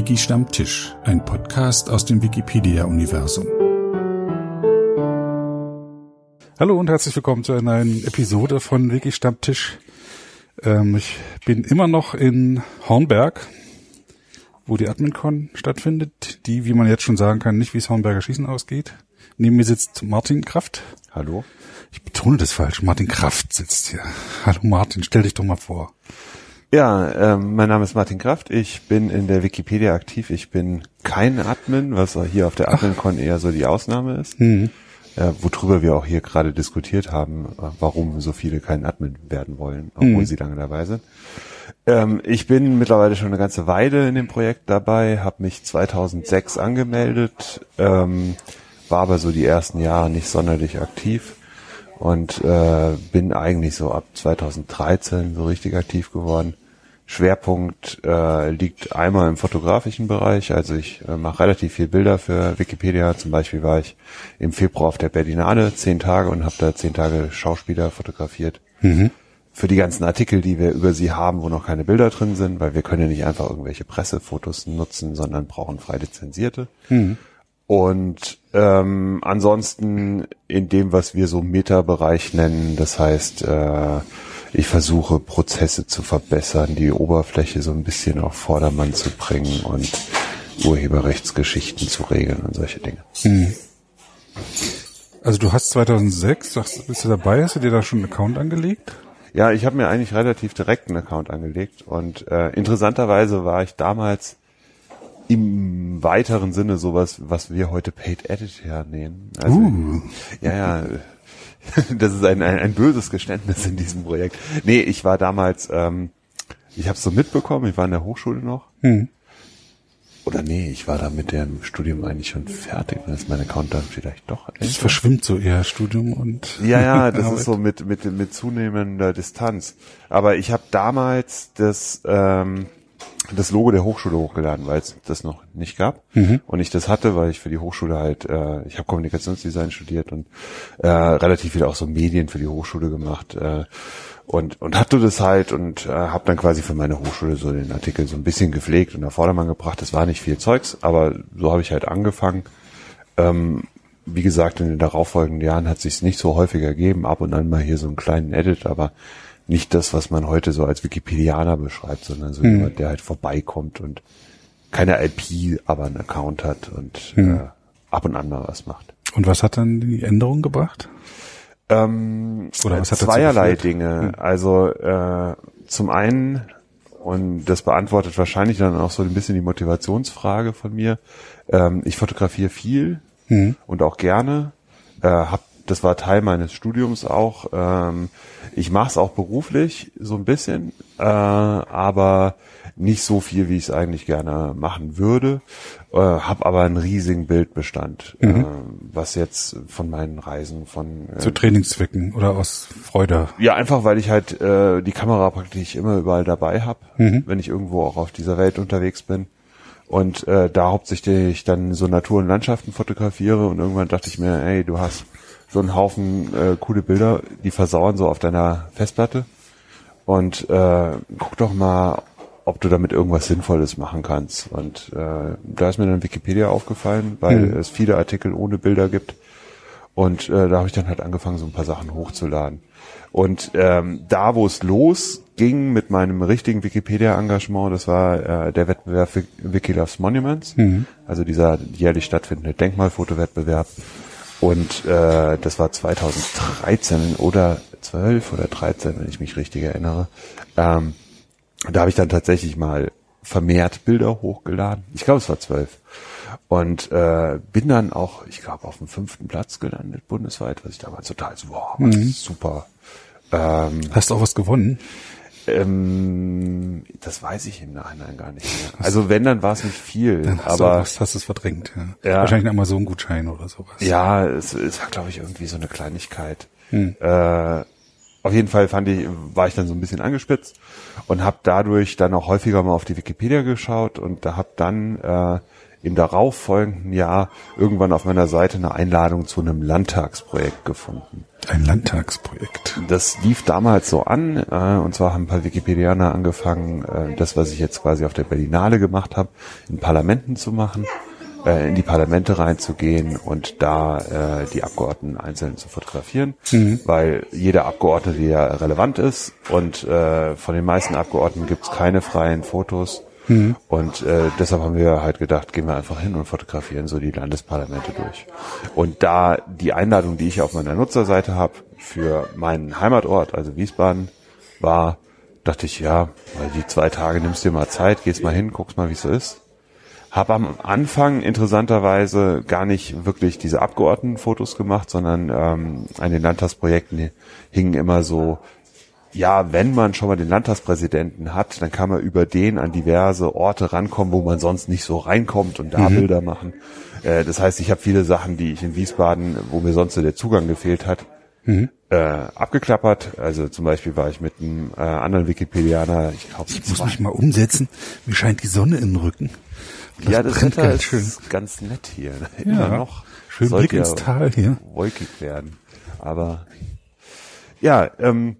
Wiki Stammtisch, ein Podcast aus dem Wikipedia-Universum. Hallo und herzlich willkommen zu einer neuen Episode von Wiki Stammtisch. Ähm, ich bin immer noch in Hornberg, wo die AdminCon stattfindet, die, wie man jetzt schon sagen kann, nicht wie es Hornberger Schießen ausgeht. Neben mir sitzt Martin Kraft. Hallo. Ich betone das falsch. Martin Kraft sitzt hier. Hallo Martin, stell dich doch mal vor. Ja, ähm, mein Name ist Martin Kraft. Ich bin in der Wikipedia aktiv. Ich bin kein Admin, was hier auf der AdminCon eher so die Ausnahme ist. Mhm. Äh, worüber wir auch hier gerade diskutiert haben, äh, warum so viele kein Admin werden wollen, obwohl mhm. sie lange dabei sind. Ähm, ich bin mittlerweile schon eine ganze Weile in dem Projekt dabei, habe mich 2006 angemeldet, ähm, war aber so die ersten Jahre nicht sonderlich aktiv und äh, bin eigentlich so ab 2013 so richtig aktiv geworden. Schwerpunkt äh, liegt einmal im fotografischen Bereich, also ich äh, mache relativ viel Bilder für Wikipedia. Zum Beispiel war ich im Februar auf der Berlinale zehn Tage und habe da zehn Tage Schauspieler fotografiert. Mhm. Für die ganzen Artikel, die wir über sie haben, wo noch keine Bilder drin sind, weil wir können ja nicht einfach irgendwelche Pressefotos nutzen, sondern brauchen frei lizenzierte. Mhm. Und ähm, ansonsten in dem, was wir so Meta-Bereich nennen, das heißt, äh, ich versuche Prozesse zu verbessern, die Oberfläche so ein bisschen auf Vordermann zu bringen und Urheberrechtsgeschichten zu regeln und solche Dinge. Hm. Also du hast 2006, sagst, bist du dabei, hast du dir da schon einen Account angelegt? Ja, ich habe mir eigentlich relativ direkt einen Account angelegt und äh, interessanterweise war ich damals im weiteren Sinne sowas, was wir heute Paid Editor nehmen. Also, uh. Ja, ja. Das ist ein, ein, ein böses Geständnis in diesem Projekt. Nee, ich war damals, ähm, ich habe es so mitbekommen, ich war in der Hochschule noch. Hm. Oder nee, ich war da mit dem Studium eigentlich schon fertig. Dann ist mein Account dann vielleicht doch. Es verschwimmt so eher Studium und. Ja, ja, das ist so mit, mit, mit zunehmender Distanz. Aber ich habe damals das, ähm, das Logo der Hochschule hochgeladen, weil es das noch nicht gab. Mhm. Und ich das hatte, weil ich für die Hochschule halt, äh, ich habe Kommunikationsdesign studiert und äh, relativ viel auch so Medien für die Hochschule gemacht. Äh, und, und hatte das halt und äh, habe dann quasi für meine Hochschule so den Artikel so ein bisschen gepflegt und nach Vordermann gebracht. Das war nicht viel Zeugs, aber so habe ich halt angefangen. Ähm, wie gesagt, in den darauffolgenden Jahren hat sich nicht so häufig ergeben, ab und an mal hier so einen kleinen Edit, aber nicht das, was man heute so als Wikipedianer beschreibt, sondern so mhm. jemand, der halt vorbeikommt und keine IP, aber einen Account hat und mhm. äh, ab und an mal was macht. Und was hat dann die Änderung gebracht? Ähm, Oder was hat zweierlei Dinge. Mhm. Also äh, zum einen und das beantwortet wahrscheinlich dann auch so ein bisschen die Motivationsfrage von mir. Ähm, ich fotografiere viel mhm. und auch gerne, äh, hab das war Teil meines Studiums auch. Ähm, ich mache es auch beruflich so ein bisschen, äh, aber nicht so viel, wie ich es eigentlich gerne machen würde. Äh, habe aber einen riesigen Bildbestand, mhm. äh, was jetzt von meinen Reisen von äh, zu Trainingszwecken oder aus Freude. Ja, einfach weil ich halt äh, die Kamera praktisch immer überall dabei habe, mhm. wenn ich irgendwo auch auf dieser Welt unterwegs bin und äh, da hauptsächlich dann so Natur und Landschaften fotografiere und irgendwann dachte ich mir, ey, du hast so einen Haufen äh, coole Bilder, die versauern so auf deiner Festplatte. Und äh, guck doch mal, ob du damit irgendwas Sinnvolles machen kannst. Und äh, da ist mir dann Wikipedia aufgefallen, weil mhm. es viele Artikel ohne Bilder gibt. Und äh, da habe ich dann halt angefangen, so ein paar Sachen hochzuladen. Und ähm, da, wo es losging mit meinem richtigen Wikipedia-Engagement, das war äh, der Wettbewerb für Wikiloves Monuments, mhm. also dieser jährlich stattfindende Denkmalfotowettbewerb. Und äh, das war 2013 oder 12 oder 13, wenn ich mich richtig erinnere. Ähm, da habe ich dann tatsächlich mal vermehrt Bilder hochgeladen. Ich glaube, es war 12. Und äh, bin dann auch, ich glaube, auf dem fünften Platz gelandet bundesweit, was ich damals total so, wow, mhm. super. Ähm, Hast du auch was gewonnen? Ähm, das weiß ich im Nachhinein gar nicht mehr. Also wenn, dann war es nicht viel. Dann hast aber du was, hast es verdrängt. Ja. ja. Wahrscheinlich ein Amazon-Gutschein oder sowas. Ja, es, es war, glaube ich, irgendwie so eine Kleinigkeit. Hm. Äh, auf jeden Fall fand ich, war ich dann so ein bisschen angespitzt und habe dadurch dann auch häufiger mal auf die Wikipedia geschaut und da habe dann äh, im darauffolgenden Jahr irgendwann auf meiner Seite eine Einladung zu einem Landtagsprojekt gefunden. Ein Landtagsprojekt. Das lief damals so an, äh, und zwar haben ein paar Wikipedianer angefangen, äh, das, was ich jetzt quasi auf der Berlinale gemacht habe, in Parlamenten zu machen, äh, in die Parlamente reinzugehen und da äh, die Abgeordneten einzeln zu fotografieren, weil jeder Abgeordnete ja relevant ist und äh, von den meisten Abgeordneten gibt es keine freien Fotos. Und äh, deshalb haben wir halt gedacht, gehen wir einfach hin und fotografieren so die Landesparlamente durch. Und da die Einladung, die ich auf meiner Nutzerseite habe für meinen Heimatort, also Wiesbaden, war, dachte ich, ja, weil die zwei Tage nimmst dir mal Zeit, gehst mal hin, guckst mal, wie es so ist. Hab am Anfang interessanterweise gar nicht wirklich diese Abgeordnetenfotos gemacht, sondern ähm, an den Landtagsprojekten hingen immer so ja, wenn man schon mal den Landtagspräsidenten hat, dann kann man über den an diverse Orte rankommen, wo man sonst nicht so reinkommt und da Bilder machen. Äh, das heißt, ich habe viele Sachen, die ich in Wiesbaden, wo mir sonst so der Zugang gefehlt hat, äh, abgeklappert. Also zum Beispiel war ich mit einem äh, anderen Wikipedianer, ich glaube, Ich muss mich mal umsetzen. Mir scheint die Sonne den Rücken. Und ja, das Wetter ganz ist schön. ganz nett hier. Immer Ja, noch. schön Blick ins Tal hier. Wolkig werden. Aber ja, ähm,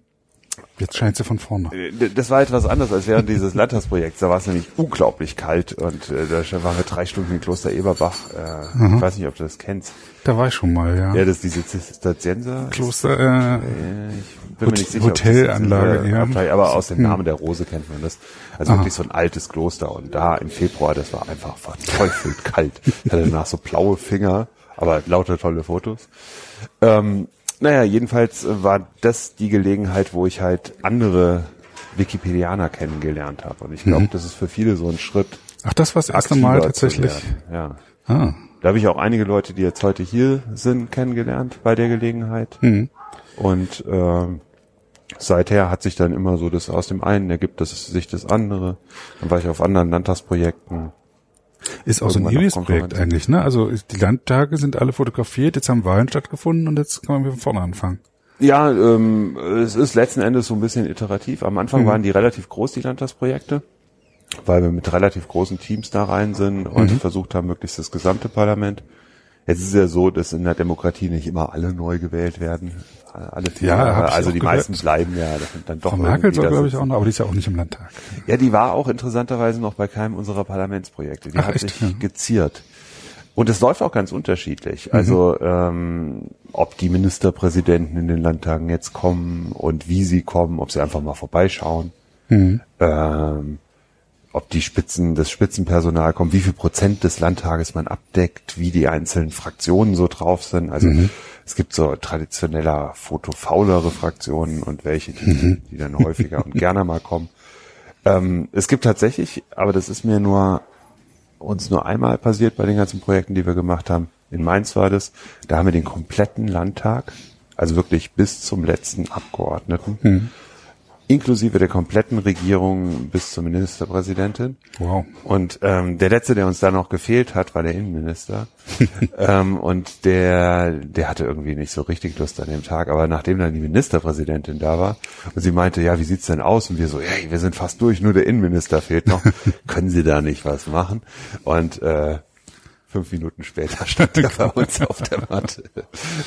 Jetzt scheint sie von vorne. Äh, Das war etwas anders als während dieses Landtagsprojekts. Da war es nämlich unglaublich kalt und äh, da waren wir drei Stunden in Kloster Eberbach. Äh, ich weiß nicht, ob du das kennst. Da war ich schon mal, ja. Ja, das ist diese Zisterzienser. Kloster, äh, Äh, Ich bin mir nicht sicher. Hotelanlage, Zisterzienser- ja. Aber aus dem Namen der Rose kennt man das. Also wirklich so ein altes Kloster. Und da im Februar, das war einfach verteufelt kalt. Ich hatte danach so blaue Finger, aber lauter tolle Fotos. Ähm, naja, jedenfalls äh, war das die Gelegenheit, wo ich halt andere Wikipedianer kennengelernt habe. Und ich glaube, das ist für viele so ein Schritt. ach, das war das erste Mal tatsächlich. Ja. Ah, Da habe ich auch einige Leute, die jetzt heute hier sind, kennengelernt bei der Gelegenheit. Und ähm, seither hat sich dann immer so das aus dem einen ergibt, das sich das andere. Dann war ich auf anderen Landtagsprojekten. Ist auch so ein ewiges Projekt eigentlich, ne? Also die Landtage sind alle fotografiert, jetzt haben Wahlen stattgefunden und jetzt kann man wieder von vorne anfangen. Ja, ähm, es ist letzten Endes so ein bisschen iterativ. Am Anfang waren die relativ groß, die Landtagsprojekte, weil wir mit relativ großen Teams da rein sind und versucht haben, möglichst das gesamte Parlament. Jetzt ist es ja so, dass in der Demokratie nicht immer alle neu gewählt werden. Alle vier Ja, Jahre. also die gehört. meisten bleiben ja dann doch Frau Merkel soll, glaube ich, auch noch, aber die ist ja auch nicht im Landtag. Ja, die war auch interessanterweise noch bei keinem unserer Parlamentsprojekte. Die Ach, hat echt? sich Ja. geziert. Und es läuft auch ganz unterschiedlich. Mhm. Also ähm, ob die Ministerpräsidenten in den Landtagen jetzt kommen und wie sie kommen, ob sie einfach mal vorbeischauen, Mhm. ähm, ob die Spitzen, das Spitzenpersonal kommt, wie viel Prozent des Landtages man abdeckt, wie die einzelnen Fraktionen so drauf sind. Also Mhm. es gibt so traditioneller fotofaulere Fraktionen und welche, die, Mhm. die dann häufiger und gerne mal kommen. Ähm, es gibt tatsächlich, aber das ist mir nur uns nur einmal passiert bei den ganzen Projekten, die wir gemacht haben. In Mainz war das. Da haben wir den kompletten Landtag, also wirklich bis zum letzten Abgeordneten, inklusive der kompletten Regierung bis zur Ministerpräsidentin. Wow. Und ähm, der letzte, der uns da noch gefehlt hat, war der Innenminister. ähm, und der, der hatte irgendwie nicht so richtig Lust an dem Tag. Aber nachdem dann die Ministerpräsidentin da war und sie meinte, ja, wie sieht's denn aus? Und wir so, hey, wir sind fast durch, nur der Innenminister fehlt noch. Können Sie da nicht was machen? Und äh, fünf Minuten später stand er bei uns auf der Matte.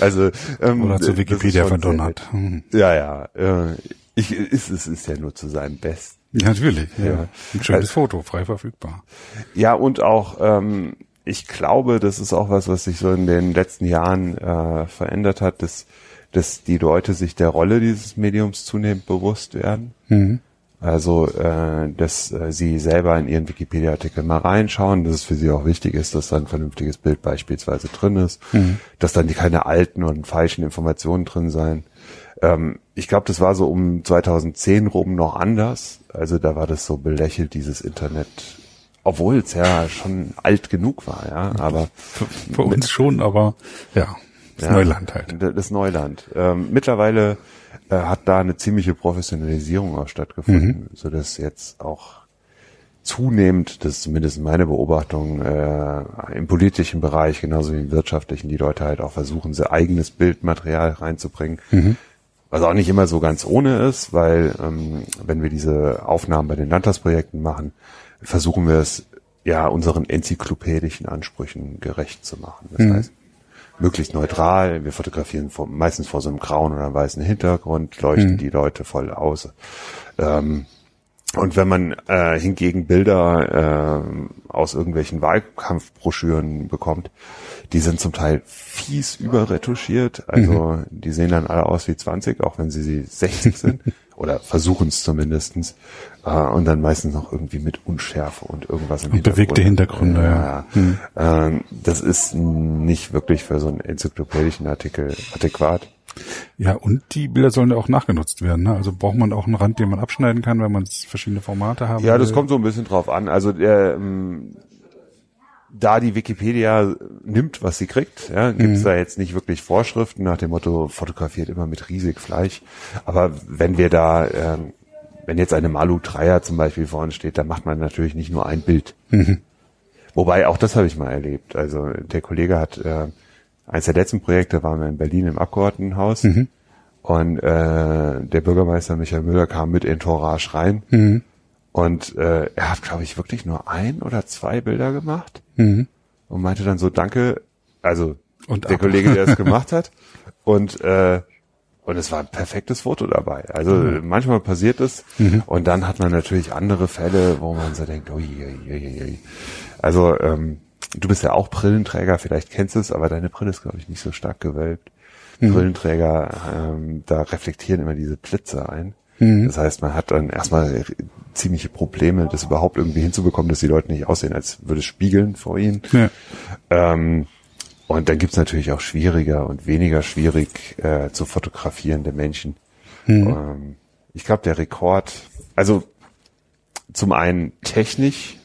Also ähm, Oder zu Wikipedia verdonnert. Hm. Ja, ja. Äh, ich, ist, es ist ja nur zu seinem Besten. Ja, natürlich. Ja. Ja. Ein schönes Also- Foto, frei verfügbar. Ja, und auch, ähm, ich glaube, das ist auch was, was sich so in den letzten Jahren äh, verändert hat, dass, dass die Leute sich der Rolle dieses Mediums zunehmend bewusst werden. Also, äh, dass äh, sie selber in ihren Wikipedia-Artikel mal reinschauen, dass es für sie auch wichtig ist, dass da ein vernünftiges Bild beispielsweise drin ist, dass dann keine alten und falschen Informationen drin sein. Ähm, ich glaube, das war so um 2010 rum noch anders. Also da war das so belächelt, dieses Internet, obwohl es ja schon alt genug war, ja, aber Für, für uns schon, aber ja, das ja, Neuland halt. Das Neuland. Ähm, mittlerweile äh, hat da eine ziemliche Professionalisierung auch stattgefunden, so dass jetzt auch zunehmend, das ist zumindest meine Beobachtung, äh, im politischen Bereich genauso wie im wirtschaftlichen, die Leute halt auch versuchen, ihr eigenes Bildmaterial reinzubringen. Was auch nicht immer so ganz ohne ist, weil ähm, wenn wir diese Aufnahmen bei den Landtagsprojekten machen, versuchen wir es ja unseren enzyklopädischen Ansprüchen gerecht zu machen. Das heißt, möglichst neutral. Wir fotografieren vor, meistens vor so einem grauen oder weißen Hintergrund, leuchten die Leute voll aus. Ähm, und wenn man äh, hingegen Bilder äh, aus irgendwelchen Wahlkampfbroschüren bekommt, die sind zum Teil fies überretuschiert. Also die sehen dann alle aus wie 20, auch wenn sie, sie 60 sind. Oder versuchen es zumindestens Äh, und dann meistens noch irgendwie mit Unschärfe und irgendwas im Und bewegte Hintergründe, ja. ja. Ähm, das ist nicht wirklich für so einen enzyklopädischen Artikel adäquat. Ja, und die Bilder sollen ja auch nachgenutzt werden. Ne? Also braucht man auch einen Rand, den man abschneiden kann, wenn man verschiedene Formate haben Ja, das will. kommt so ein bisschen drauf an. Also der, ähm, da die Wikipedia nimmt, was sie kriegt, ja, gibt es da jetzt nicht wirklich Vorschriften nach dem Motto, fotografiert immer mit riesig Fleisch. Aber wenn wir da, ähm, wenn jetzt eine Malu Dreier zum Beispiel vorne steht, dann macht man natürlich nicht nur ein Bild. Wobei, auch das habe ich mal erlebt. Also der Kollege hat, äh, eines der letzten Projekte waren wir in Berlin im Abgeordnetenhaus und äh, der Bürgermeister Michael Müller kam mit Entourage rein und äh, er hat, glaube ich, wirklich nur ein oder zwei Bilder gemacht und meinte dann so, danke, also Und der ab. Kollege, der es gemacht hat und äh, und es war ein perfektes Foto dabei. Also manchmal passiert es und dann hat man natürlich andere Fälle, wo man so denkt, ui, ui, ui, ui. Also ähm, du bist ja auch Brillenträger, vielleicht kennst du es, aber deine Brille ist, glaube ich, nicht so stark gewölbt. Brillenträger, ähm, da reflektieren immer diese Blitze ein. Das heißt, man hat dann erstmal ziemliche Probleme, das überhaupt irgendwie hinzubekommen, dass die Leute nicht aussehen, als würde es spiegeln vor ihnen. Ja. Ähm, und dann gibt's natürlich auch schwieriger und weniger schwierig äh, zu fotografierende Menschen. Ähm, ich glaube, der Rekord, also zum einen technisch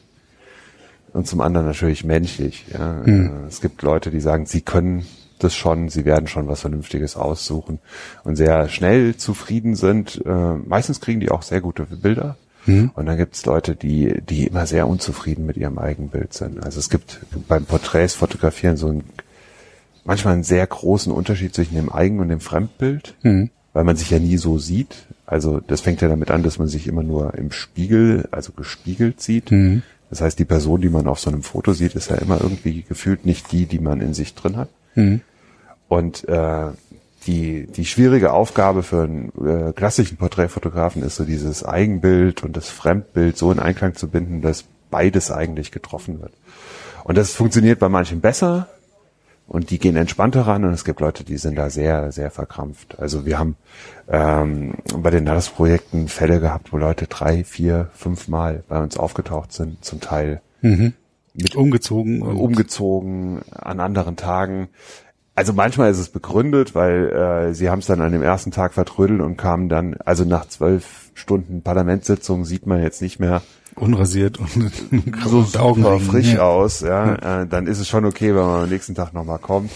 und zum anderen natürlich menschlich. Ja. Äh, Es gibt Leute, die sagen, sie können das schon, sie werden schon was Vernünftiges aussuchen und sehr schnell zufrieden sind. Äh, meistens kriegen die auch sehr gute Bilder. Und dann gibt es Leute, die, die immer sehr unzufrieden mit ihrem Eigenbild sind. Also es gibt beim Porträts fotografieren so ein, manchmal einen sehr großen Unterschied zwischen dem Eigen- und dem Fremdbild, weil man sich ja nie so sieht. Also das fängt ja damit an, dass man sich immer nur im Spiegel, also gespiegelt sieht. Das heißt, die Person, die man auf so einem Foto sieht, ist ja immer irgendwie gefühlt nicht die, die man in sich drin hat. Und äh, die, die schwierige Aufgabe für einen äh, klassischen Porträtfotografen ist so dieses Eigenbild und das Fremdbild so in Einklang zu binden, dass beides eigentlich getroffen wird. Und das funktioniert bei manchen besser und die gehen entspannter ran und es gibt Leute, die sind da sehr, sehr verkrampft. Also wir haben ähm, bei den NAS-Projekten Fälle gehabt, wo Leute drei, vier, fünf Mal bei uns aufgetaucht sind, zum Teil Mit umgezogen umgezogen an anderen Tagen. Also manchmal ist es begründet, weil äh, sie haben es dann an dem ersten Tag vertrödelt und kamen dann, also nach zwölf Stunden Parlamentssitzung sieht man jetzt nicht mehr unrasiert und so super frisch ja. aus, ja, äh, dann ist es schon okay, wenn man am nächsten Tag nochmal kommt.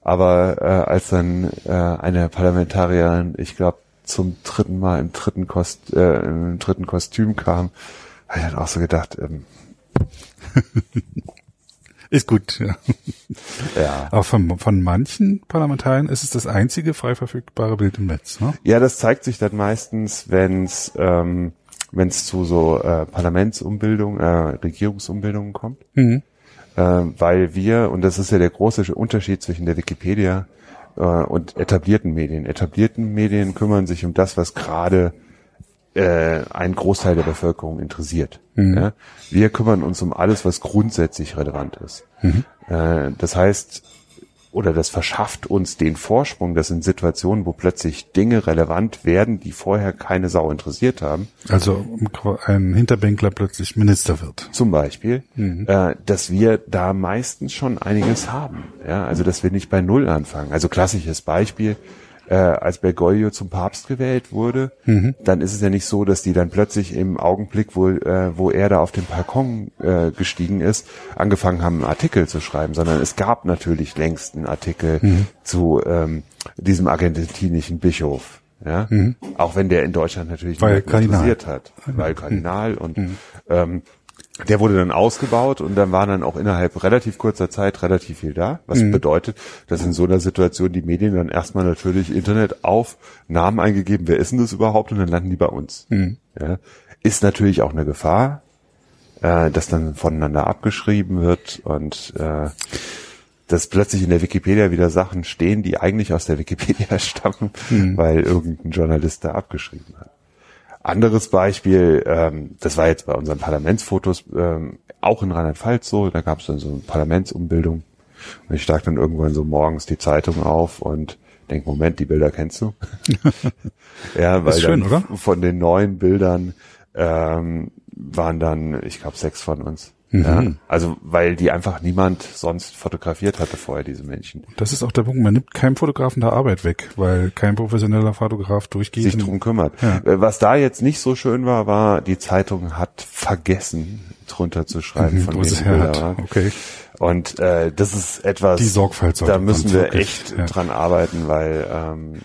Aber äh, als dann äh, eine Parlamentarierin, ich glaube, zum dritten Mal im dritten Kost, äh, im dritten Kostüm kam, habe ich dann auch so gedacht, ähm, Ist gut, ja. ja. Aber von, von manchen Parlamentariern ist es das einzige frei verfügbare Bild im Netz. Ne? Ja, das zeigt sich dann meistens, wenn es ähm, wenn's zu so äh, Parlamentsumbildung, äh, Regierungsumbildungen kommt. Mhm. Äh, weil wir, und das ist ja der große Unterschied zwischen der Wikipedia äh, und etablierten Medien. Etablierten Medien kümmern sich um das, was gerade äh, einen Großteil der Bevölkerung interessiert. Ja? Wir kümmern uns um alles, was grundsätzlich relevant ist. Äh, das heißt, oder das verschafft uns den Vorsprung, dass in Situationen, wo plötzlich Dinge relevant werden, die vorher keine Sau interessiert haben, Also ein Hinterbänkler plötzlich Minister wird. zum Beispiel, äh, dass wir da meistens schon einiges haben. Ja, also dass wir nicht bei Null anfangen. Also klassisches Beispiel, äh, als Bergoglio zum Papst gewählt wurde, dann ist es ja nicht so, dass die dann plötzlich im Augenblick, wo, äh, wo er da auf den Balkon äh, gestiegen ist, angefangen haben, einen Artikel zu schreiben, sondern es gab natürlich längst einen Artikel zu ähm, diesem argentinischen Bischof. Ja, auch wenn der in Deutschland natürlich Weil Kardinal. interessiert hat, weil Kardinal und ähm, der wurde dann ausgebaut und dann war dann auch innerhalb relativ kurzer Zeit relativ viel da, was bedeutet, dass in so einer Situation die Medien dann erstmal natürlich Internet auf Namen eingegeben, wer ist denn das überhaupt und dann landen die bei uns. Ja, ist natürlich auch eine Gefahr, äh, das dann voneinander abgeschrieben wird und äh, dass plötzlich in der Wikipedia wieder Sachen stehen, die eigentlich aus der Wikipedia stammen, mhm. weil irgendein Journalist da abgeschrieben hat. Anderes Beispiel, ähm, das war jetzt bei unseren Parlamentsfotos ähm, auch in Rheinland-Pfalz so, da gab es dann so eine Parlamentsumbildung und ich schlag dann irgendwann so morgens die Zeitung auf und denk, Moment, die Bilder kennst du? ja, weil schön, von den neuen Bildern ähm, waren dann, ich glaube, sechs von uns. Mhm. Ja, also weil die einfach niemand sonst fotografiert hatte vorher, diese Menschen. Das ist auch der Punkt, man nimmt keinem Fotografen da Arbeit weg, weil kein professioneller Fotograf durchgeht. Sich drum kümmert. Ja. Äh, was da jetzt nicht so schön war, war, die Zeitung hat vergessen, drunter zu schreiben mhm, von dem Bilder. Okay. Und äh, das ist etwas, die Sorgfalt da müssen wir echt ja. dran arbeiten, weil ähm,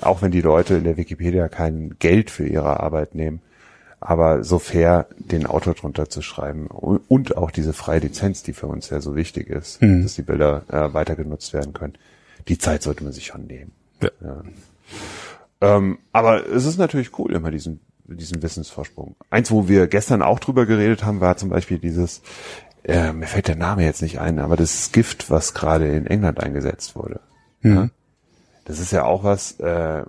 auch wenn die Leute in der Wikipedia kein Geld für ihre Arbeit nehmen, aber so fair den Autor drunter zu schreiben und auch diese freie Lizenz, die für uns ja so wichtig ist, mhm. dass die Bilder äh, weiter genutzt werden können. Die Zeit sollte man sich schon nehmen. Ja. ja. Ähm, aber es ist natürlich cool, immer diesen, diesen Wissensvorsprung. Eins, wo wir gestern auch drüber geredet haben, war zum Beispiel dieses, äh, mir fällt der Name jetzt nicht ein, aber das Gift, was gerade in England eingesetzt wurde. Mhm. Ja? Das ist ja auch was, äh,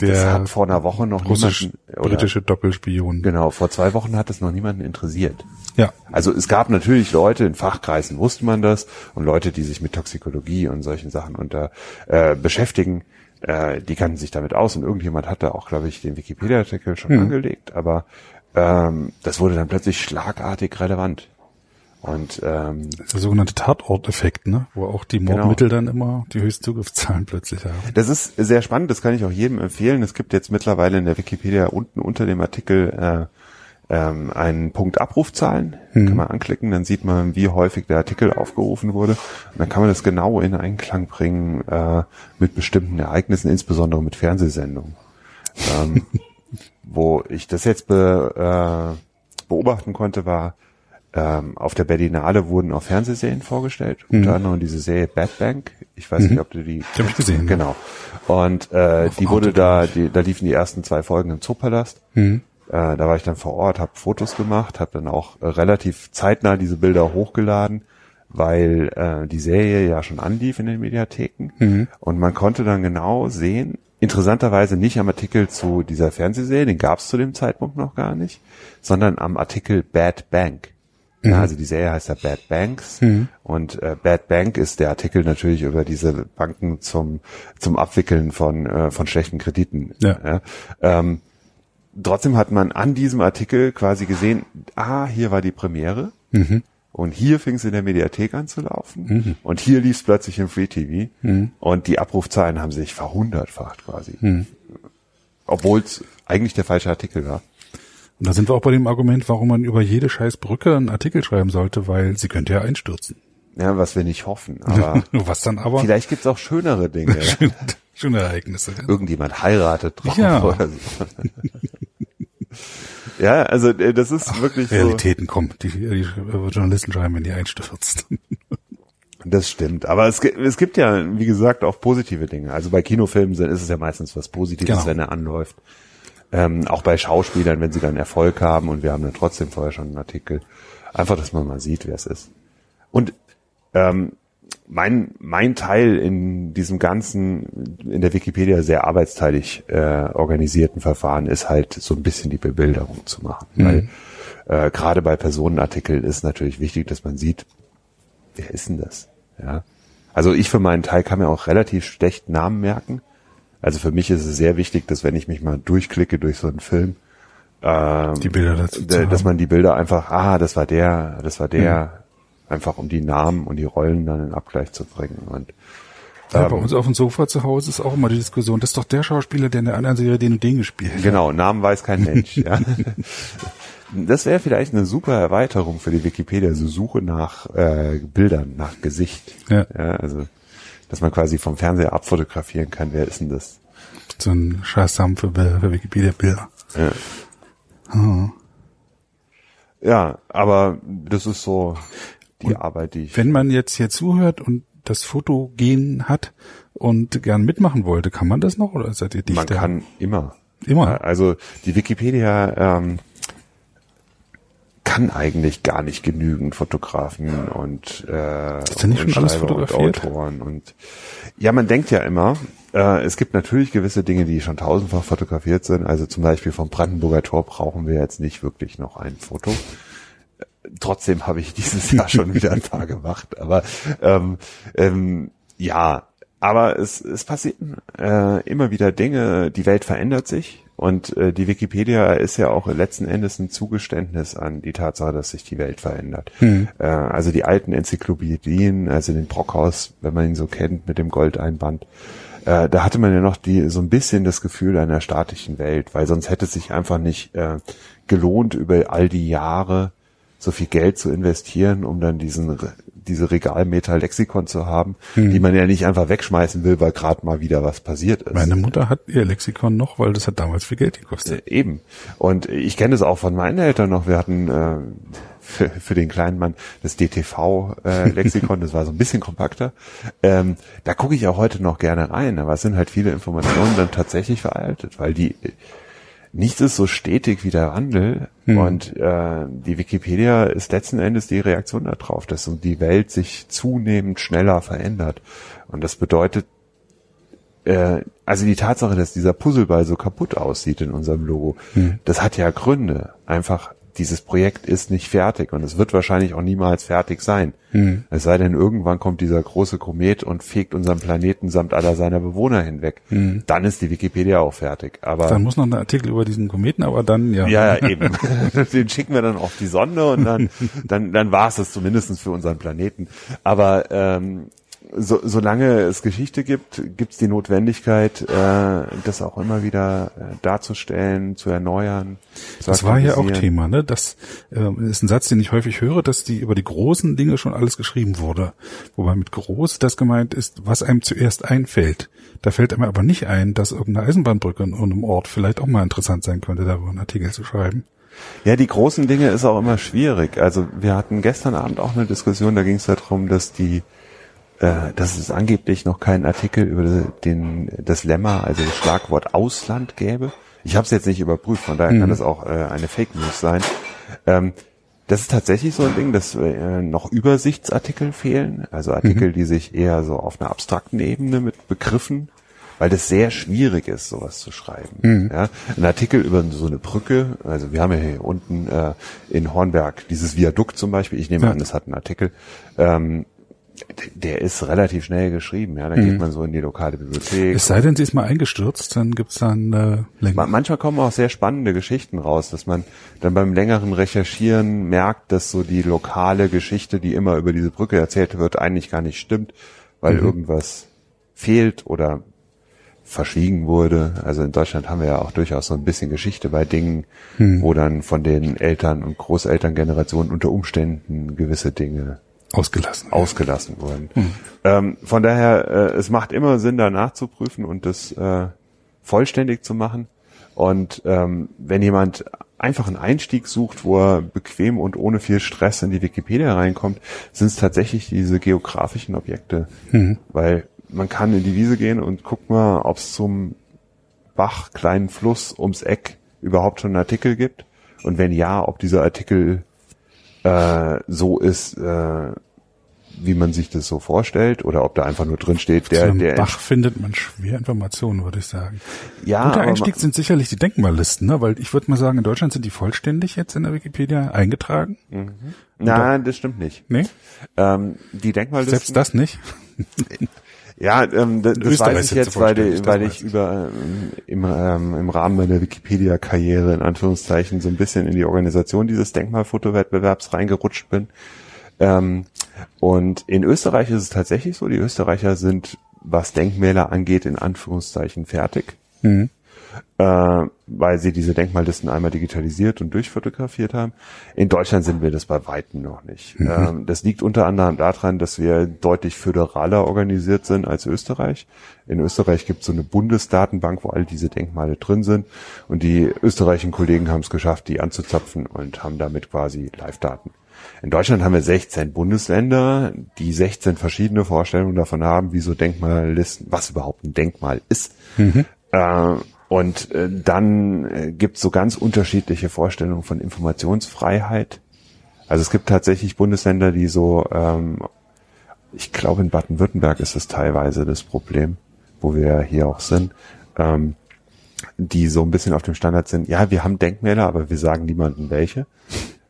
der das hat vor einer Woche noch niemanden, oder, britische Doppelspion. Genau, vor zwei Wochen hat es noch niemanden interessiert. Ja. Also es gab natürlich Leute in Fachkreisen, wusste man das, und Leute, die sich mit Toxikologie und solchen Sachen unter äh, beschäftigen, äh, die kannten sich damit aus. Und irgendjemand hatte auch, glaube ich, den Wikipedia-Artikel schon hm. angelegt, aber ähm, das wurde dann plötzlich schlagartig relevant. Und ähm, der sogenannte Tatorteffekt, ne? wo auch die genau. Mordmittel genau. dann immer die höchsten Zugriffszahlen plötzlich haben. Das ist sehr spannend, das kann ich auch jedem empfehlen. Es gibt jetzt mittlerweile in der Wikipedia unten unter dem Artikel äh, ähm, einen Punkt Abrufzahlen. Mhm. Kann man anklicken, dann sieht man, wie häufig der Artikel aufgerufen wurde. Und dann kann man das genau in Einklang bringen äh, mit bestimmten Ereignissen, insbesondere mit Fernsehsendungen. ähm, wo ich das jetzt be, äh, beobachten konnte, war ähm, auf der Berlinale wurden auch Fernsehserien vorgestellt, mhm. unter anderem diese Serie Bad Bank. Ich weiß mhm. nicht, ob du die. Die habe ich gesehen. Genau. Und äh, die wurde da, die, da liefen die ersten zwei Folgen im Zoopalast. Mhm. Äh, da war ich dann vor Ort, habe Fotos gemacht, habe dann auch äh, relativ zeitnah diese Bilder hochgeladen, weil äh, die Serie ja schon anlief in den Mediatheken. Mhm. Und man konnte dann genau sehen, interessanterweise nicht am Artikel zu dieser Fernsehserie, den gab es zu dem Zeitpunkt noch gar nicht, sondern am Artikel Bad Bank. Ja, mhm. also die Serie heißt ja Bad Banks mhm. und äh, Bad Bank ist der Artikel natürlich über diese Banken zum zum Abwickeln von äh, von schlechten Krediten. Ja. ja. Ähm, trotzdem hat man an diesem Artikel quasi gesehen, ah, hier war die Premiere mhm. und hier fing es in der Mediathek an zu laufen mhm. und hier lief es plötzlich im Free TV mhm. und die Abrufzahlen haben sich verhundertfacht quasi, mhm. obwohl es eigentlich der falsche Artikel war. Und da sind wir auch bei dem Argument, warum man über jede scheiß Brücke einen Artikel schreiben sollte, weil sie könnte ja einstürzen. Ja, was wir nicht hoffen. Aber was dann aber? Vielleicht gibt's auch schönere Dinge. Schöne Ereignisse. Irgendjemand heiratet drauf ja. oder so. ja, also äh, das ist Ach, wirklich Realitäten so. kommen. Die, die Journalisten schreiben, wenn die einstürzt. Das stimmt. Aber es, es gibt ja, wie gesagt, auch positive Dinge. Also bei Kinofilmen ist es ja meistens was Positives, genau. wenn er anläuft. Ähm, auch bei Schauspielern, wenn sie dann Erfolg haben und wir haben dann trotzdem vorher schon einen Artikel. Einfach, dass man mal sieht, wer es ist. Und ähm, mein, mein Teil in diesem ganzen, in der Wikipedia sehr arbeitsteilig äh, organisierten Verfahren ist halt so ein bisschen die Bebilderung zu machen. Mhm. Weil äh, gerade bei Personenartikeln ist natürlich wichtig, dass man sieht, wer ist denn das? Ja. Also ich für meinen Teil kann mir auch relativ schlecht Namen merken. Also für mich ist es sehr wichtig, dass wenn ich mich mal durchklicke durch so einen Film, ähm, die Bilder dazu dass man die Bilder einfach, ah, das war der, das war der, mhm. einfach um die Namen und die Rollen dann in Abgleich zu bringen. Und ja, ähm, bei uns auf dem Sofa zu Hause ist auch immer die Diskussion, das ist doch der Schauspieler, der in der anderen Serie den und den gespielt hat. Genau, Namen weiß kein Mensch. ja. Das wäre vielleicht eine super Erweiterung für die Wikipedia, so Suche nach äh, Bildern, nach Gesicht. Ja. ja. Also dass man quasi vom Fernseher abfotografieren kann. Wer ist denn das? So ein Scheißsamen für, für Wikipedia-Bilder. Ja. Oh. ja, aber das ist so die und Arbeit, die ich. Wenn man jetzt hier zuhört und das Fotogen hat und gern mitmachen wollte, kann man das noch oder seid ihr Dichter? Man kann immer. Immer. Also die Wikipedia ähm, kann eigentlich gar nicht genügend Fotografen und, äh, Ist da nicht und schon alles und? Autoren und ja, man denkt ja immer, äh, es gibt natürlich gewisse Dinge, die schon tausendfach fotografiert sind. Also zum Beispiel vom Brandenburger Tor brauchen wir jetzt nicht wirklich noch ein Foto. Äh, Trotzdem habe ich dieses Jahr schon wieder ein paar gemacht. Aber ähm, ähm, ja, aber es, es passieren äh, immer wieder Dinge, die Welt verändert sich und äh, die Wikipedia ist ja auch letzten Endes ein Zugeständnis an die Tatsache, dass sich die Welt verändert. Äh, also die alten Enzyklopädien, also den Brockhaus, wenn man ihn so kennt, mit dem Goldeinband, äh, da hatte man ja noch die so ein bisschen das Gefühl einer statischen Welt, weil sonst hätte es sich einfach nicht äh, gelohnt, über all die Jahre so viel Geld zu investieren, um dann diesen diese Regalmeter Lexikon zu haben, die man ja nicht einfach wegschmeißen will, weil gerade mal wieder was passiert ist. Meine Mutter hat ihr Lexikon noch, weil das hat damals viel Geld gekostet. Äh, Eben. Und ich kenne das auch von meinen Eltern noch. Wir hatten äh, für, für den kleinen Mann das DTV-Lexikon, das war so ein bisschen kompakter. Ähm, da gucke ich auch heute noch gerne rein, aber es sind halt viele Informationen dann tatsächlich veraltet, weil die nichts ist so stetig wie der Wandel und äh, die Wikipedia ist letzten Endes die Reaktion darauf, dass so die Welt sich zunehmend schneller verändert. Und das bedeutet, äh, also die Tatsache, dass dieser Puzzleball so kaputt aussieht in unserem Logo, das hat ja Gründe. Einfach, dieses Projekt ist nicht fertig und es wird wahrscheinlich auch niemals fertig sein. Es sei denn, irgendwann kommt dieser große Komet und fegt unseren Planeten samt aller seiner Bewohner hinweg. Dann ist die Wikipedia auch fertig. Aber Dann muss noch ein Artikel über diesen Kometen, aber dann, ja. ja, ja, eben. Den schicken wir dann auf die Sonne und dann, dann, dann war es das zumindest für unseren Planeten. Aber ähm, so, solange es Geschichte gibt, gibt es die Notwendigkeit, äh, das auch immer wieder äh, darzustellen, zu erneuern. Zu Das war ja auch. Thema, ne? Das äh, ist ein Satz, den ich häufig höre, dass die über die großen Dinge schon alles geschrieben wurde. Wobei mit groß das gemeint ist, was einem zuerst einfällt. Da fällt einem aber nicht ein, dass irgendeine Eisenbahnbrücke in irgendeinem Ort vielleicht auch mal interessant sein könnte, darüber einen Artikel zu schreiben. Ja, die großen Dinge ist auch immer schwierig. Also wir hatten gestern Abend auch eine Diskussion, da ging es darum, dass die äh, dass es angeblich noch keinen Artikel über den das Lemma, also das Schlagwort Ausland gäbe. Ich habe es jetzt nicht überprüft, von daher kann das auch äh, eine Fake News sein. Ähm, das ist tatsächlich so ein Ding, dass äh, noch Übersichtsartikel fehlen, also Artikel, die sich eher so auf einer abstrakten Ebene mit Begriffen, weil das sehr schwierig ist, sowas zu schreiben. Ja, ein Artikel über so eine Brücke, also wir haben ja hier unten äh, in Hornberg dieses Viadukt zum Beispiel, ich nehme Ja. an, das hat einen Artikel, ähm, der ist relativ schnell geschrieben, ja, da geht man so in die lokale Bibliothek. Es sei denn, sie ist mal eingestürzt, dann gibt's dann äh, länger. Manchmal kommen auch sehr spannende Geschichten raus, dass man dann beim längeren Recherchieren merkt, dass so die lokale Geschichte, die immer über diese Brücke erzählt wird, eigentlich gar nicht stimmt, weil irgendwas fehlt oder verschwiegen wurde. Also in Deutschland haben wir ja auch durchaus so ein bisschen Geschichte bei Dingen, wo dann von den Eltern- und Großelterngenerationen unter Umständen gewisse Dinge Ausgelassen. ausgelassen wurden. Ähm, von daher, äh, es macht immer Sinn, da nachzuprüfen und das äh, vollständig zu machen. Und ähm, wenn jemand einfach einen Einstieg sucht, wo er bequem und ohne viel Stress in die Wikipedia reinkommt, sind es tatsächlich diese geografischen Objekte. Weil man kann in die Wiese gehen und guckt mal, ob es zum Bach, kleinen Fluss ums Eck überhaupt schon einen Artikel gibt. Und wenn ja, ob dieser Artikel äh, so ist, äh, wie man sich das so vorstellt, oder ob da einfach nur drin steht, der, Zum der Bach findet man schwer Informationen, würde ich sagen. Ja, Guter Einstieg sind sicherlich die Denkmallisten, ne? weil ich würde mal sagen, in Deutschland sind die vollständig jetzt in der Wikipedia eingetragen. Nein, das stimmt nicht. Nee, Ähm, die Denkmallisten. selbst das nicht. Ja, ähm, das, das Österreich weiß ich jetzt, weil, das weil ich ich. über ähm, im, ähm, im Rahmen meiner Wikipedia-Karriere in Anführungszeichen so ein bisschen in die Organisation dieses Denkmalfotowettbewerbs reingerutscht bin. Ähm, und in Österreich ist es tatsächlich so, die Österreicher sind, was Denkmäler angeht, in Anführungszeichen fertig. Äh, weil sie diese Denkmallisten einmal digitalisiert und durchfotografiert haben. In Deutschland sind wir das bei Weitem noch nicht. Ähm, das liegt unter anderem daran, dass wir deutlich föderaler organisiert sind als Österreich. In Österreich gibt es so eine Bundesdatenbank, wo all diese Denkmale drin sind. Und die österreichischen Kollegen haben es geschafft, die anzuzapfen und haben damit quasi Live-Daten. In Deutschland haben wir 16 Bundesländer, die 16 verschiedene Vorstellungen davon haben, wie so Denkmallisten, was überhaupt ein Denkmal ist. Äh, und äh, dann äh, gibt es so ganz unterschiedliche Vorstellungen von Informationsfreiheit Also es gibt tatsächlich Bundesländer, die so, ähm, ich glaube in Baden-Württemberg ist es teilweise das Problem, wo wir hier auch sind, ähm, die so ein bisschen auf dem Standard sind, ja, wir haben Denkmäler, aber wir sagen niemandem welche.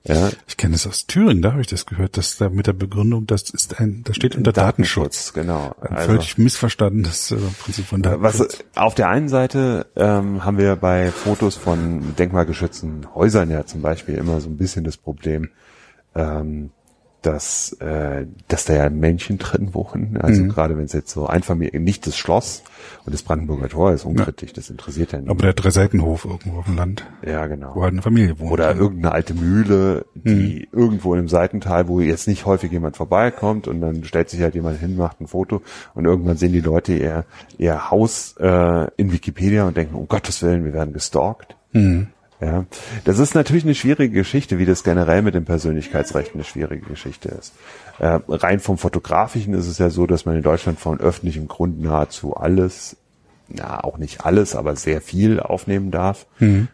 Ja, Ich kenne es aus Thüringen, da habe ich das gehört, dass da mit der Begründung, das ist ein, das steht unter Datenschutz. genau. Ein Also- völlig missverstandenes äh, Prinzip von Was Datenschutz. auf der einen Seite ähm, haben wir bei Fotos von denkmalgeschützten Häusern ja zum Beispiel immer so ein bisschen das Problem, ähm, dass, äh, dass da ja Menschen drin wohnen. Also Mhm. gerade wenn es jetzt so Einfamilien, nicht das Schloss und das Brandenburger Tor ist unkritisch, das interessiert ja nicht. Aber der Dreiseitenhof irgendwo auf dem Land, ja, genau. wo halt eine Familie wohnt. Oder irgendeine alte Mühle, die Mhm. irgendwo in einem Seitental, wo jetzt nicht häufig jemand vorbeikommt und dann stellt sich halt jemand hin, macht ein Foto und irgendwann sehen die Leute ihr, ihr Haus äh, in Wikipedia und denken, um Gottes Willen, wir werden gestalkt. Mhm. Ja, das ist natürlich eine schwierige Geschichte, wie das generell mit dem Persönlichkeitsrecht eine schwierige Geschichte ist. Äh, rein vom Fotografischen ist es ja so, dass man in Deutschland von öffentlichem Grund nahezu alles, na auch nicht alles, aber sehr viel aufnehmen darf.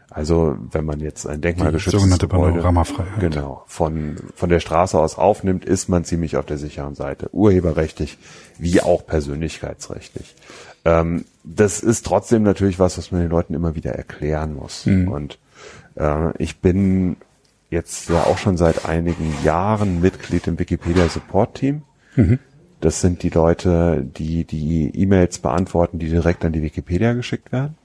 Also wenn man jetzt ein denkmalgeschütztes sogenannte Panoramafreiheit. genau von von der Straße aus aufnimmt, ist man ziemlich auf der sicheren Seite, urheberrechtlich wie auch persönlichkeitsrechtlich. Ähm, das ist trotzdem natürlich was, was man den Leuten immer wieder erklären muss. Und äh, ich bin jetzt ja auch schon seit einigen Jahren Mitglied im Wikipedia Support Team. Das sind die Leute, die die E-Mails beantworten, die direkt an die Wikipedia geschickt werden.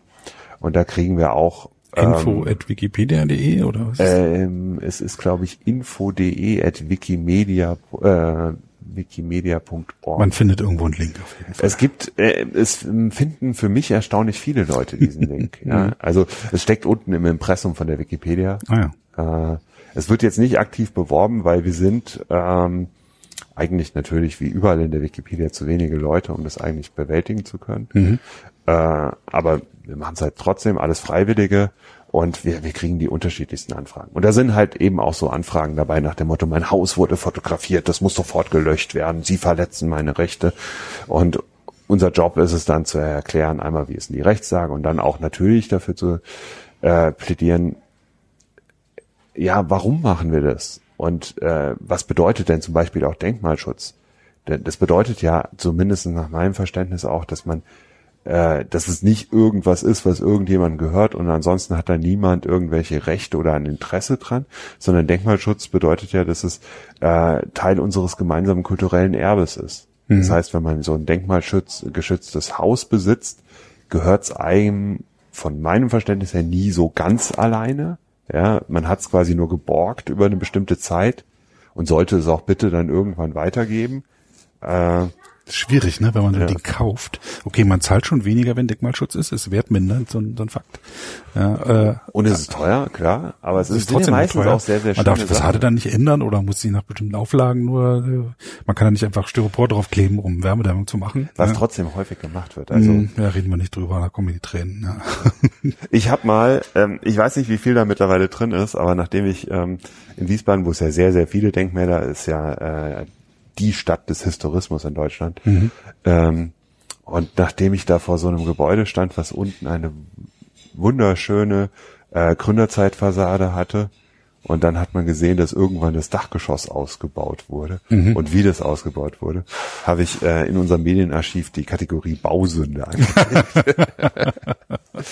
Und da kriegen wir auch Info at wikipedia.de oder was? ähm, es ist, glaube ich, info.de at wikimedia, äh, wikimedia.org. Man findet irgendwo einen Link auf jeden Fall. Es gibt, äh, es finden für mich erstaunlich viele Leute diesen Link. ja. Also es steckt unten im Impressum von der Wikipedia. Ah ja. Äh, es wird jetzt nicht aktiv beworben, weil wir sind ähm, eigentlich natürlich wie überall in der Wikipedia zu wenige Leute, um das eigentlich bewältigen zu können. Äh, aber wir machen es halt trotzdem, alles Freiwillige und wir, wir kriegen die unterschiedlichsten Anfragen. Und da sind halt eben auch so Anfragen dabei nach dem Motto, mein Haus wurde fotografiert, das muss sofort gelöscht werden, Sie verletzen meine Rechte. Und unser Job ist es dann zu erklären, einmal wie ist denn die Rechtslage und dann auch natürlich dafür zu äh, plädieren, ja, warum machen wir das? Und äh, was bedeutet denn zum Beispiel auch Denkmalschutz? Denn Das bedeutet ja zumindest nach meinem Verständnis auch, dass man, äh, dass es nicht irgendwas ist, was irgendjemandem gehört und ansonsten hat da niemand irgendwelche Rechte oder ein Interesse dran, sondern Denkmalschutz bedeutet ja, dass es äh, Teil unseres gemeinsamen kulturellen Erbes ist. Das heißt, wenn man so ein denkmalschutz geschütztes Haus besitzt, gehört es einem von meinem Verständnis her nie so ganz alleine. Ja, man hat es quasi nur geborgt über eine bestimmte Zeit und sollte es auch bitte dann irgendwann weitergeben. Äh, Schwierig, ne, wenn man ein Ding kauft. Okay, man zahlt schon weniger, wenn Denkmalschutz ist, ist wertmindernd, so, ein- so ein Fakt. Ja, äh, und es ist teuer, klar, aber es, es ist, trotzdem ja meistens teuer. auch sehr, sehr Man darf die Fassade dann nicht ändern oder muss sie nach bestimmten Auflagen nur, äh, man kann da nicht einfach Styropor draufkleben, um Wärmedämmung zu machen. was ja. trotzdem häufig gemacht wird. Also Hm, ja, reden wir nicht drüber, da kommen mir die Tränen. Ja. Ich habe mal, ähm, ich weiß nicht, wie viel da mittlerweile drin ist, aber nachdem ich ähm, in Wiesbaden, wo es ja sehr, sehr viele Denkmäler ist, ja äh, die Stadt des Historismus in Deutschland. Ähm, und nachdem ich da vor so einem Gebäude stand, was unten eine wunderschöne äh, Gründerzeitfassade hatte, und dann hat man gesehen, dass irgendwann das Dachgeschoss ausgebaut wurde. Und wie das ausgebaut wurde, habe ich äh, in unserem Medienarchiv die Kategorie Bausünde angelegt.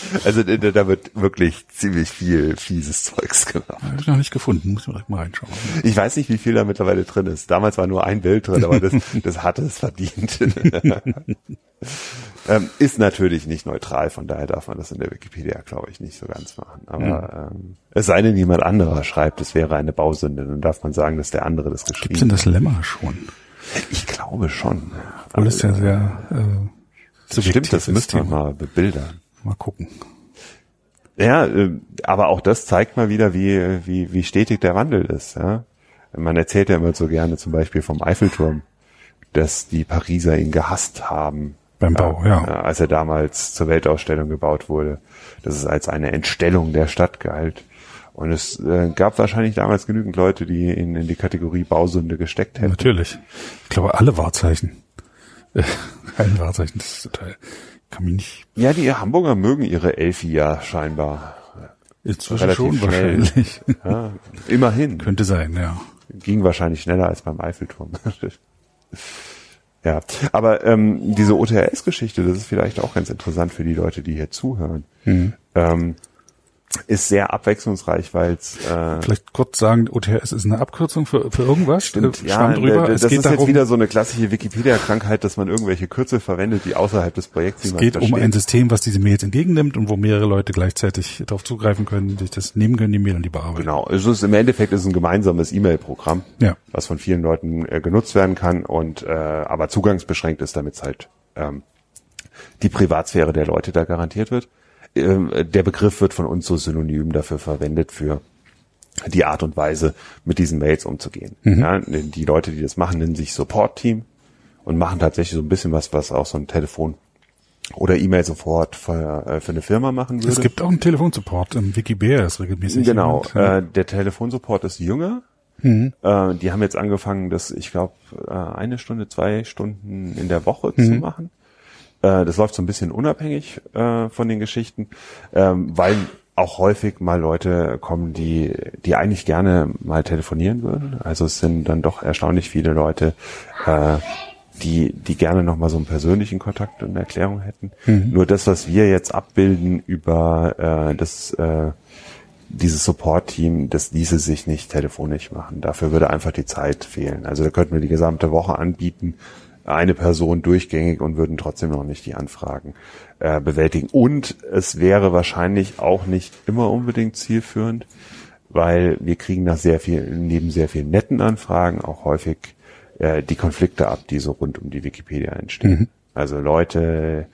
Also da, wird wirklich ziemlich viel fieses Zeugs gemacht. Habe ich noch nicht gefunden, muss man direkt mal reinschauen. Ich weiß nicht, wie viel da mittlerweile drin ist. Damals war nur ein Bild drin, aber das, das hatte es verdient. ähm, ist natürlich nicht neutral, von daher darf man das in der Wikipedia, glaube ich, nicht so ganz machen. Aber ähm, es sei denn, jemand anderer schreibt, es wäre eine Bausünde, dann darf man sagen, dass der andere das Gibt's geschrieben denn das Lemma schon? Ich glaube schon. Obwohl es ja sehr äh, subjektiv Stimmt, das müsste man Thema. mal bebildern. Mal gucken. Ja, äh, aber auch das zeigt mal wieder, wie, wie, wie stetig der Wandel ist. Ja? Man erzählt ja immer so gerne zum Beispiel vom Eiffelturm, dass die Pariser ihn gehasst haben. Beim Bau, ja. äh, Als er damals zur Weltausstellung gebaut wurde. Das ist als eine Entstellung der Stadt galt. Und es äh, gab wahrscheinlich damals genügend Leute, die ihn in die Kategorie Bausünde gesteckt hätten. Natürlich. Ich glaube, alle Wahrzeichen. Äh, Ein Wahrzeichen, das ist total, kann mich nicht, Ja, die Hamburger mögen ihre Elfi ja scheinbar. inzwischen Relativ schon schnell. wahrscheinlich. Ja, immerhin. Könnte sein, ja. ging wahrscheinlich schneller als beim Eiffelturm. ja, aber ähm, diese OTRS-Geschichte, das ist vielleicht auch ganz interessant für die Leute, die hier zuhören. Mhm. Ähm, ist sehr abwechslungsreich, weil es äh, Vielleicht kurz sagen, OTRS ist eine Abkürzung für, für irgendwas. Stimmt, Äh, ja, drüber. Es das geht ist darum, jetzt wieder so eine klassische Wikipedia-Krankheit, dass man irgendwelche Kürzel verwendet, die außerhalb des Projekts es geht um ein System, was diese Mails entgegennimmt und wo mehrere Leute gleichzeitig darauf zugreifen können, sich das nehmen können, die Mail und die bearbeiten. Genau, es ist im Endeffekt ist es ein gemeinsames E-Mail-Programm, Ja. was von vielen Leuten äh, genutzt werden kann und äh, aber zugangsbeschränkt ist, damit halt ähm, die Privatsphäre der Leute da garantiert wird. Ähm, der Begriff wird von uns so synonym dafür verwendet für die Art und Weise, mit diesen Mails umzugehen. Ja, die Leute, die das machen, nennen sich Support-Team und machen tatsächlich so ein bisschen was, was auch so ein Telefon oder E-Mail-Support für, äh, für eine Firma machen würde. Es gibt auch einen Telefonsupport im Wikibear, ist regelmäßig. Genau, äh, der Telefonsupport ist jünger. Mhm. Äh, die haben jetzt angefangen, das, ich glaube, äh, eine Stunde, zwei Stunden in der Woche Mhm. zu machen. Äh, das läuft so ein bisschen unabhängig äh, von den Geschichten, ähm, weil auch häufig mal Leute kommen, die, die eigentlich gerne mal telefonieren würden. Also es sind dann doch erstaunlich viele Leute, äh, die, die gerne noch mal so einen persönlichen Kontakt und eine Erklärung hätten. Nur das, was wir jetzt abbilden über äh, das äh, dieses Support-Team, das ließe sich nicht telefonisch machen. Dafür würde einfach die Zeit fehlen. Also da könnten wir die gesamte Woche anbieten, eine Person durchgängig und würden trotzdem noch nicht die Anfragen äh, bewältigen. Und es wäre wahrscheinlich auch nicht immer unbedingt zielführend, weil wir kriegen nach sehr viel, neben sehr vielen netten Anfragen auch häufig äh, die Konflikte ab, die so rund um die Wikipedia entstehen. Also Leute,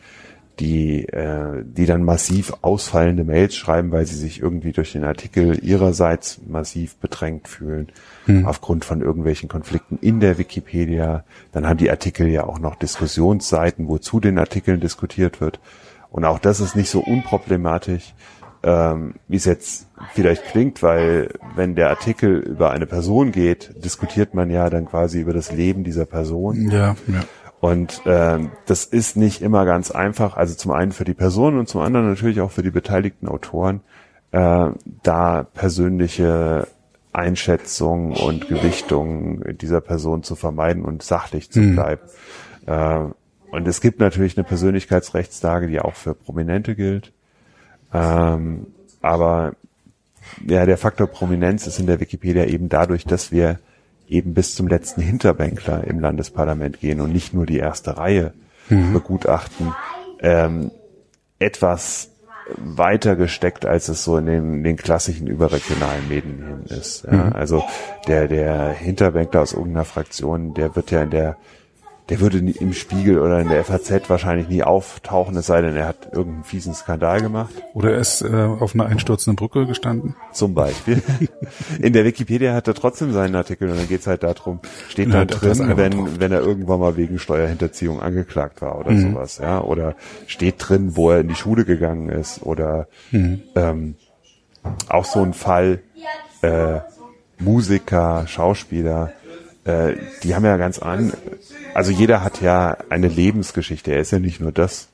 die, äh, die dann massiv ausfallende Mails schreiben, weil sie sich irgendwie durch den Artikel ihrerseits massiv bedrängt fühlen, aufgrund von irgendwelchen Konflikten in der Wikipedia. Dann haben die Artikel ja auch noch Diskussionsseiten, wo zu den Artikeln diskutiert wird. Und auch das ist nicht so unproblematisch, ähm, wie es jetzt vielleicht klingt, weil wenn der Artikel über eine Person geht, diskutiert man ja dann quasi über das Leben dieser Person. ja, ja. Und ähm, das ist nicht immer ganz einfach. Also zum einen für die Person und zum anderen natürlich auch für die beteiligten Autoren, äh, da persönliche Einschätzung und Gewichtung dieser Person zu vermeiden und sachlich zu bleiben. Äh, und es gibt natürlich eine Persönlichkeitsrechtslage, die auch für Prominente gilt. Ähm, aber ja, der Faktor Prominenz ist in der Wikipedia eben dadurch, dass wir eben bis zum letzten Hinterbänkler im Landesparlament gehen und nicht nur die erste Reihe begutachten, ähm, etwas weiter gesteckt, als es so in den, den klassischen überregionalen Medien ist. Ja. Also der, der Hinterbänkler aus irgendeiner Fraktion, der wird ja in der der würde im Spiegel oder in der FAZ wahrscheinlich nie auftauchen, es sei denn, er hat irgendeinen fiesen Skandal gemacht. Oder er ist äh, auf einer einstürzenden Brücke gestanden. Zum Beispiel. In der Wikipedia hat er trotzdem seinen Artikel und dann geht's halt darum, steht da drin, drauf. wenn, wenn er irgendwann mal wegen Steuerhinterziehung angeklagt war oder Mhm. sowas, ja. Oder steht drin, wo er in die Schule gegangen ist oder Mhm. ähm, auch so ein Fall, äh, Musiker, Schauspieler, äh, die haben ja ganz an, also jeder hat ja eine Lebensgeschichte. Er ist ja nicht nur das,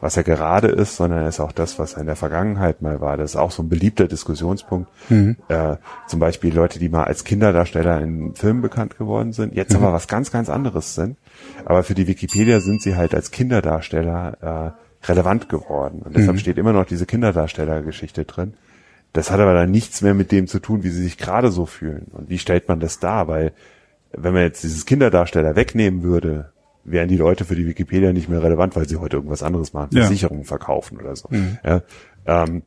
was er gerade ist, sondern er ist auch das, was er in der Vergangenheit mal war. Das ist auch so ein beliebter Diskussionspunkt. Äh, zum Beispiel Leute, die mal als Kinderdarsteller in Filmen bekannt geworden sind, jetzt aber was ganz, ganz anderes sind. Aber für die Wikipedia sind sie halt als Kinderdarsteller äh, relevant geworden. Und deshalb steht immer noch diese Kinderdarstellergeschichte drin. Das hat aber dann nichts mehr mit dem zu tun, wie sie sich gerade so fühlen. Und wie stellt man das dar? Weil wenn man jetzt dieses Kinderdarsteller wegnehmen würde, wären die Leute für die Wikipedia nicht mehr relevant, weil sie heute irgendwas anderes machen, Ja. Versicherungen verkaufen oder so. Ja, ähm,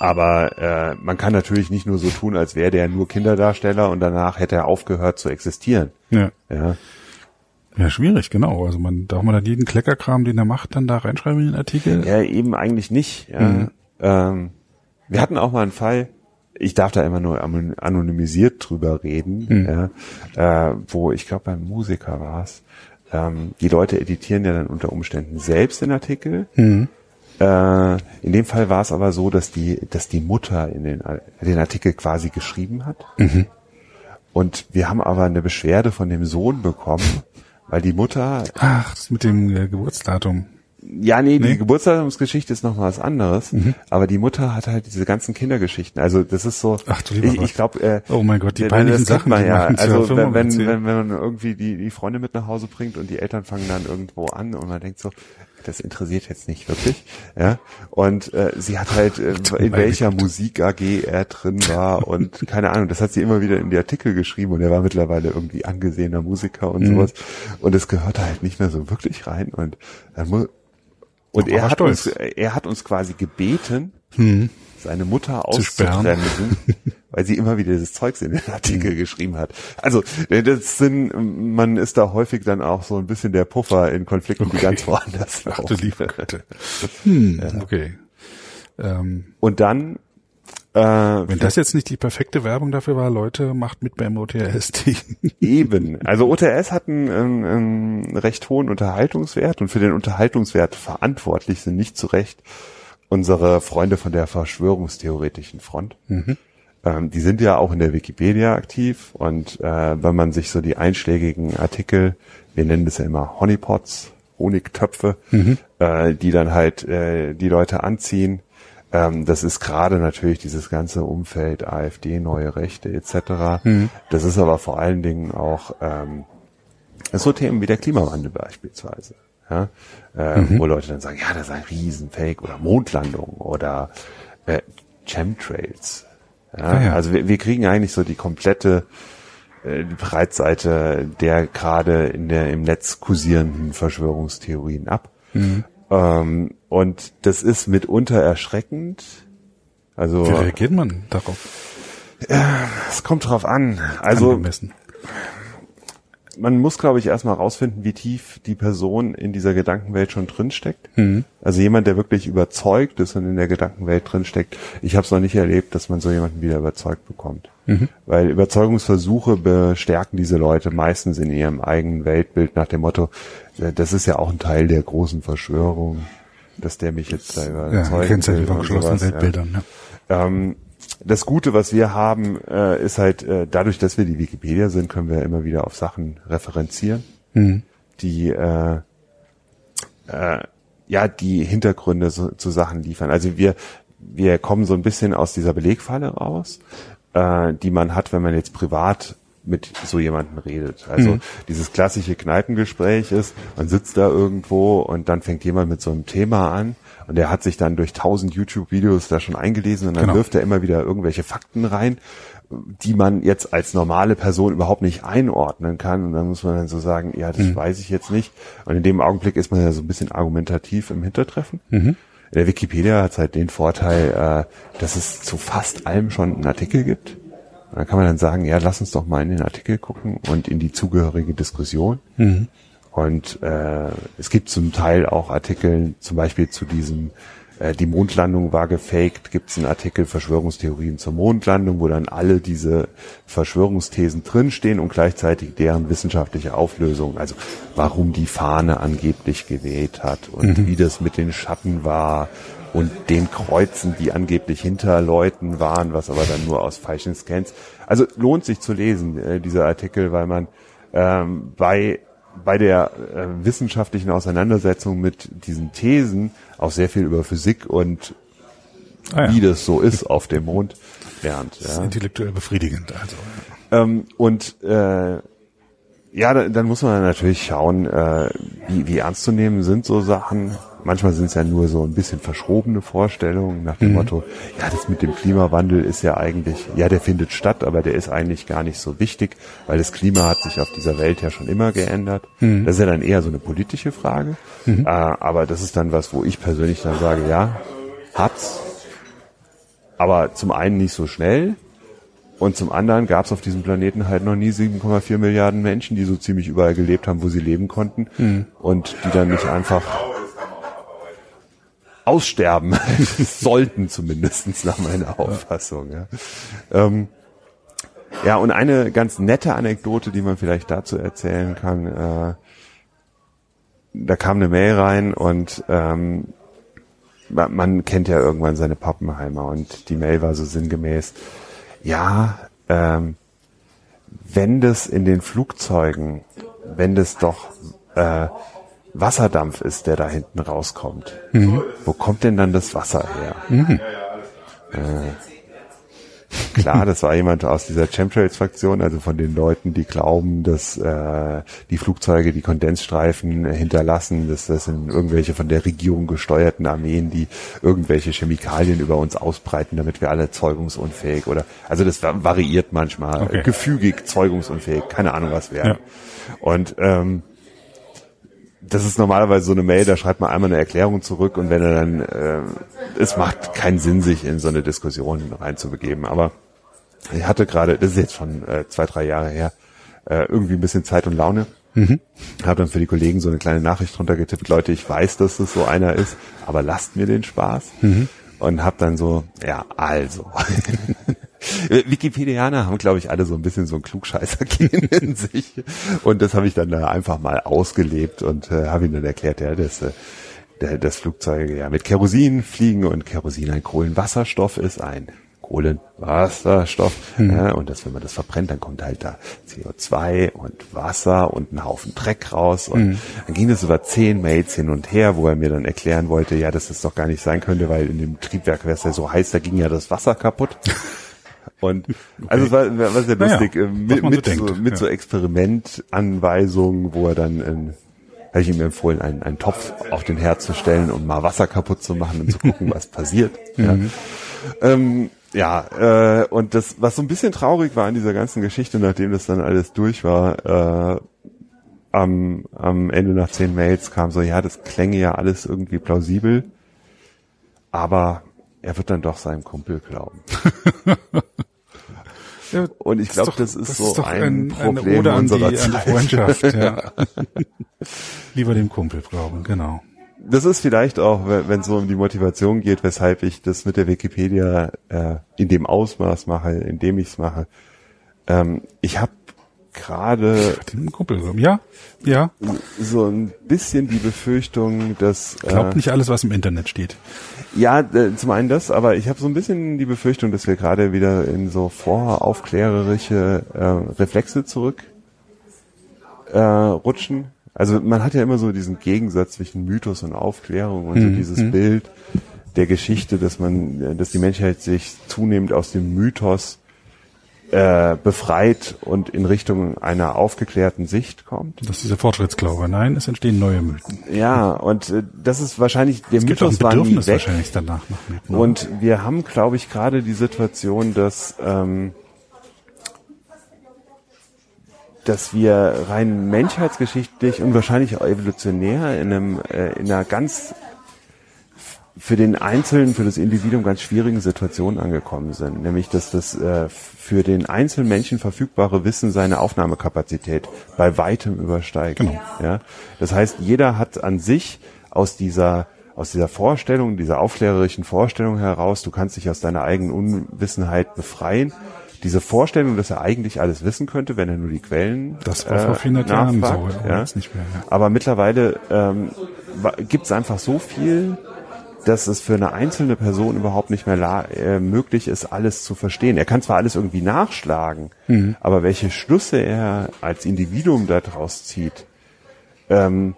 aber äh, man kann natürlich nicht nur so tun, als wäre der nur Kinderdarsteller und danach hätte er aufgehört zu existieren. Ja. Ja, Ja, schwierig, genau. Also man darf man dann jeden Kleckerkram, den er macht, dann da reinschreiben in den Artikel. ja eben eigentlich nicht. Ja. Ähm, wir hatten auch mal einen Fall, ich darf da immer nur anon- anonymisiert drüber reden, ja, äh, wo ich glaube beim Musiker war es. Ähm, die Leute editieren ja dann unter Umständen selbst den Artikel. Äh, in dem Fall war es aber so, dass die, dass die Mutter in den, den Artikel quasi geschrieben hat. Und wir haben aber eine Beschwerde von dem Sohn bekommen, weil die Mutter Ach, das mit dem äh, Geburtsdatum. Ja, nee, Nee? die Geburtstagsgeschichte ist noch mal was anderes. Aber die Mutter hat halt diese ganzen Kindergeschichten. Also das ist so. Ach du lieber ich, Gott. ich glaube. Äh, Oh mein Gott, die peinlichen Sachen, man ja. Also wenn, wenn, wenn, wenn man irgendwie die, die Freunde mit nach Hause bringt und die Eltern fangen dann irgendwo an und man denkt so, das interessiert jetzt nicht wirklich. Ja. Und äh, sie hat halt, äh, in welcher Musik AG er drin war und keine Ahnung, das hat sie immer wieder in die Artikel geschrieben und er war mittlerweile irgendwie angesehener Musiker und Mhm. sowas. Und es gehörte halt nicht mehr so wirklich rein. Und dann muss und er hat stolz. uns, er hat uns quasi gebeten, seine Mutter auszubremsen, weil sie immer wieder dieses Zeugs in den Artikel geschrieben hat. Also äh, das sind, man ist da häufig dann auch so ein bisschen der Puffer in Konflikten, die Okay. ganz woanders Ach du laufen. liebe Güte. Hm, okay. Ähm, Und dann, äh, wenn das jetzt nicht die perfekte Werbung dafür war, Leute, macht mit beim OTST. Eben. Also OTS hat einen, einen, einen recht hohen Unterhaltungswert und für den Unterhaltungswert verantwortlich sind nicht zu Recht unsere Freunde von der Verschwörungstheoretischen Front. Ähm, die sind ja auch in der Wikipedia aktiv und äh, wenn man sich so die einschlägigen Artikel, wir nennen das ja immer Honeypots, Honigtöpfe, äh, die dann halt äh, die Leute anziehen, ähm, das ist gerade natürlich dieses ganze Umfeld AfD, neue Rechte etc. Das ist aber vor allen Dingen auch ähm, so Themen wie der Klimawandel beispielsweise. Ja? Äh, Wo Leute dann sagen, ja, das ist ein Riesenfake oder Mondlandung oder äh, Chemtrails. Ja? Ah, ja. Also wir, wir kriegen eigentlich so die komplette äh, die Breitseite der gerade in der im Netz kursierenden Verschwörungstheorien ab. Ähm, und das ist mitunter erschreckend. Also Wie reagiert man darauf? es kommt drauf an. Also Angemessen. Man muss, glaube ich, erstmal rausfinden, wie tief die Person in dieser Gedankenwelt schon drinsteckt. Also jemand, der wirklich überzeugt ist und in der Gedankenwelt drinsteckt. Ich habe es noch nicht erlebt, dass man so jemanden wieder überzeugt bekommt. Weil Überzeugungsversuche bestärken diese Leute meistens in ihrem eigenen Weltbild nach dem Motto, äh, das ist ja auch ein Teil der großen Verschwörung, dass der mich jetzt da Ja, überzeugen Kennzeichen will von und geschlossenen sowas, ja. Weltbildern. Ja. Ähm, das Gute, was wir haben, äh, ist halt, äh, dadurch, dass wir die Wikipedia sind, können wir immer wieder auf Sachen referenzieren, die äh, äh, ja die Hintergründe so, zu Sachen liefern. Also wir wir kommen so ein bisschen aus dieser Belegfalle raus, äh, die man hat, wenn man jetzt privat mit so jemanden redet. Also dieses klassische Kneipengespräch ist, man sitzt da irgendwo und dann fängt jemand mit so einem Thema an und der hat sich dann durch tausend YouTube-Videos da schon eingelesen und dann Genau. wirft er immer wieder irgendwelche Fakten rein, die man jetzt als normale Person überhaupt nicht einordnen kann. Und dann muss man dann so sagen, ja, das weiß ich jetzt nicht. Und in dem Augenblick ist man ja so ein bisschen argumentativ im Hintertreffen. In der Wikipedia hat es halt den Vorteil, äh, dass es zu fast allem schon einen Artikel gibt. Und dann kann man dann sagen, ja, lass uns doch mal in den Artikel gucken und in die zugehörige Diskussion. Und äh, es gibt zum Teil auch Artikel, zum Beispiel zu diesem, äh, die Mondlandung war gefaked, gibt es einen Artikel Verschwörungstheorien zur Mondlandung, wo dann alle diese Verschwörungsthesen drinstehen und gleichzeitig deren wissenschaftliche Auflösung, also warum die Fahne angeblich geweht hat und wie das mit den Schatten war und den Kreuzen, die angeblich hinter Leuten waren, was aber dann nur aus falschen Scans. Also lohnt sich zu lesen, äh, dieser Artikel, weil man ähm, bei bei der äh, wissenschaftlichen Auseinandersetzung mit diesen Thesen auch sehr viel über Physik und Ah, ja. wie das so ist auf dem Mond lernt. Das ist Ja. intellektuell befriedigend. Also. Ähm, und äh, ja, dann, dann muss man natürlich schauen, äh, wie, wie ernst zu nehmen sind so Sachen. Manchmal sind es ja nur so ein bisschen verschrobene Vorstellungen nach dem Motto, ja, das mit dem Klimawandel ist ja eigentlich, ja, der findet statt, aber der ist eigentlich gar nicht so wichtig, weil das Klima hat sich auf dieser Welt ja schon immer geändert. Das ist ja dann eher so eine politische Frage. Äh, aber das ist dann was, wo ich persönlich dann sage, ja, hat's. Aber zum einen nicht so schnell, und zum anderen gab es auf diesem Planeten halt noch nie 7,4 Milliarden Menschen, die so ziemlich überall gelebt haben, wo sie leben konnten und die dann nicht einfach aussterben sollten, zumindestens nach meiner Auffassung. Ja. Ähm, ja, und eine ganz nette Anekdote, die man vielleicht dazu erzählen kann, äh, da kam eine Mail rein und ähm, man, kennt ja irgendwann seine Pappenheimer und die Mail war so sinngemäß, ja, ähm, wenn das in den Flugzeugen, wenn das doch, äh, Wasserdampf ist, der da hinten rauskommt. Mhm. Wo kommt denn dann das Wasser her? Mhm. Äh, klar, das war jemand aus dieser Chemtrails-Fraktion, also von den Leuten, die glauben, dass äh, die Flugzeuge die Kondensstreifen hinterlassen, dass das sind irgendwelche von der Regierung gesteuerten Armeen, die irgendwelche Chemikalien über uns ausbreiten, damit wir alle zeugungsunfähig oder also das variiert manchmal, okay. gefügig, zeugungsunfähig, keine Ahnung was wäre. Ja. Und ähm, das ist normalerweise so eine Mail, da schreibt man einmal eine Erklärung zurück und wenn er dann, äh, es macht keinen Sinn, sich in so eine Diskussion reinzubegeben. Aber ich hatte gerade, das ist jetzt schon äh, zwei, drei Jahre her, äh, irgendwie ein bisschen Zeit und Laune. Mhm. Habe dann für die Kollegen so eine kleine Nachricht drunter getippt, Leute, ich weiß, dass das so einer ist, aber lasst mir den Spaß. Mhm. Und habe dann so, ja, also. Wikipedianer haben, glaube ich, alle so ein bisschen so ein Klugscheißer-Gen in sich. Und das habe ich dann da einfach mal ausgelebt und äh, habe ihnen dann erklärt, ja, dass, äh, dass Flugzeuge ja mit Kerosin fliegen und Kerosin ein Kohlenwasserstoff ist, ein Kohlenwasserstoff. Mhm. Ja, und dass wenn man das verbrennt, dann kommt halt da CO2 und Wasser und ein Haufen Dreck raus. Und mhm. dann ging das über zehn Mails hin und her, wo er mir dann erklären wollte, ja, dass das doch gar nicht sein könnte, weil in dem Triebwerk wäre es ja so heiß, da ging ja das Wasser kaputt. Und also es war, war sehr lustig, naja, äh, mit, mit, so, denkt. mit ja. so Experimentanweisungen, wo er dann in, habe ich ihm empfohlen, einen, einen Topf auf den Herd zu stellen und mal Wasser kaputt zu machen und zu gucken, was passiert. Ja. Mhm. Ähm, ja, äh, und das, was so ein bisschen traurig war in dieser ganzen Geschichte, nachdem das dann alles durch war, äh, am, am Ende nach zehn Mails kam so, ja, das klänge ja alles irgendwie plausibel, aber er wird dann doch seinem Kumpel glauben. ja, und ich glaube, das ist das so ist ein, ein Problem eine unserer die, Zeit. Freundschaft. Ja. Lieber dem Kumpel glauben, genau. Das ist vielleicht auch, wenn es so um die Motivation geht, weshalb ich das mit der Wikipedia äh, in dem Ausmaß mache, in dem ich es mache. Ähm, ich habe gerade ja, ja. so ein bisschen die Befürchtung, dass glaubt äh, nicht alles, was im Internet steht. Ja, äh, zum einen das, aber ich habe so ein bisschen die Befürchtung, dass wir gerade wieder in so voraufklärerische äh, Reflexe zurück äh, rutschen. Also man hat ja immer so diesen Gegensatz zwischen Mythos und Aufklärung und mhm. so dieses mhm. Bild der Geschichte, dass man, dass die Menschheit sich zunehmend aus dem Mythos äh, befreit und in Richtung einer aufgeklärten Sicht kommt. Das ist der Fortschrittsglaube. Nein, es entstehen neue Mythen. Ja, und äh, das ist wahrscheinlich, der es Mythos war nie weg. wahrscheinlich danach nach Mythen. Und wir haben, glaube ich, gerade die Situation, dass ähm, dass wir rein menschheitsgeschichtlich und wahrscheinlich auch evolutionär in einem äh, in einer ganz für den Einzelnen, für das Individuum ganz schwierigen Situationen angekommen sind. Nämlich, dass das äh, für den einzelnen Menschen verfügbare Wissen seine Aufnahmekapazität bei weitem übersteigt. Genau. Ja? Das heißt, jeder hat an sich aus dieser aus dieser Vorstellung, dieser aufklärerischen Vorstellung heraus, du kannst dich aus deiner eigenen Unwissenheit befreien. Diese Vorstellung, dass er eigentlich alles wissen könnte, wenn er nur die Quellen Das war vor 400 äh, Jahren so, ja. Mehr, ja. Aber mittlerweile ähm, gibt es einfach so viel dass es für eine einzelne Person überhaupt nicht mehr äh, möglich ist, alles zu verstehen. Er kann zwar alles irgendwie nachschlagen, mhm. aber welche Schlüsse er als Individuum daraus zieht, ähm,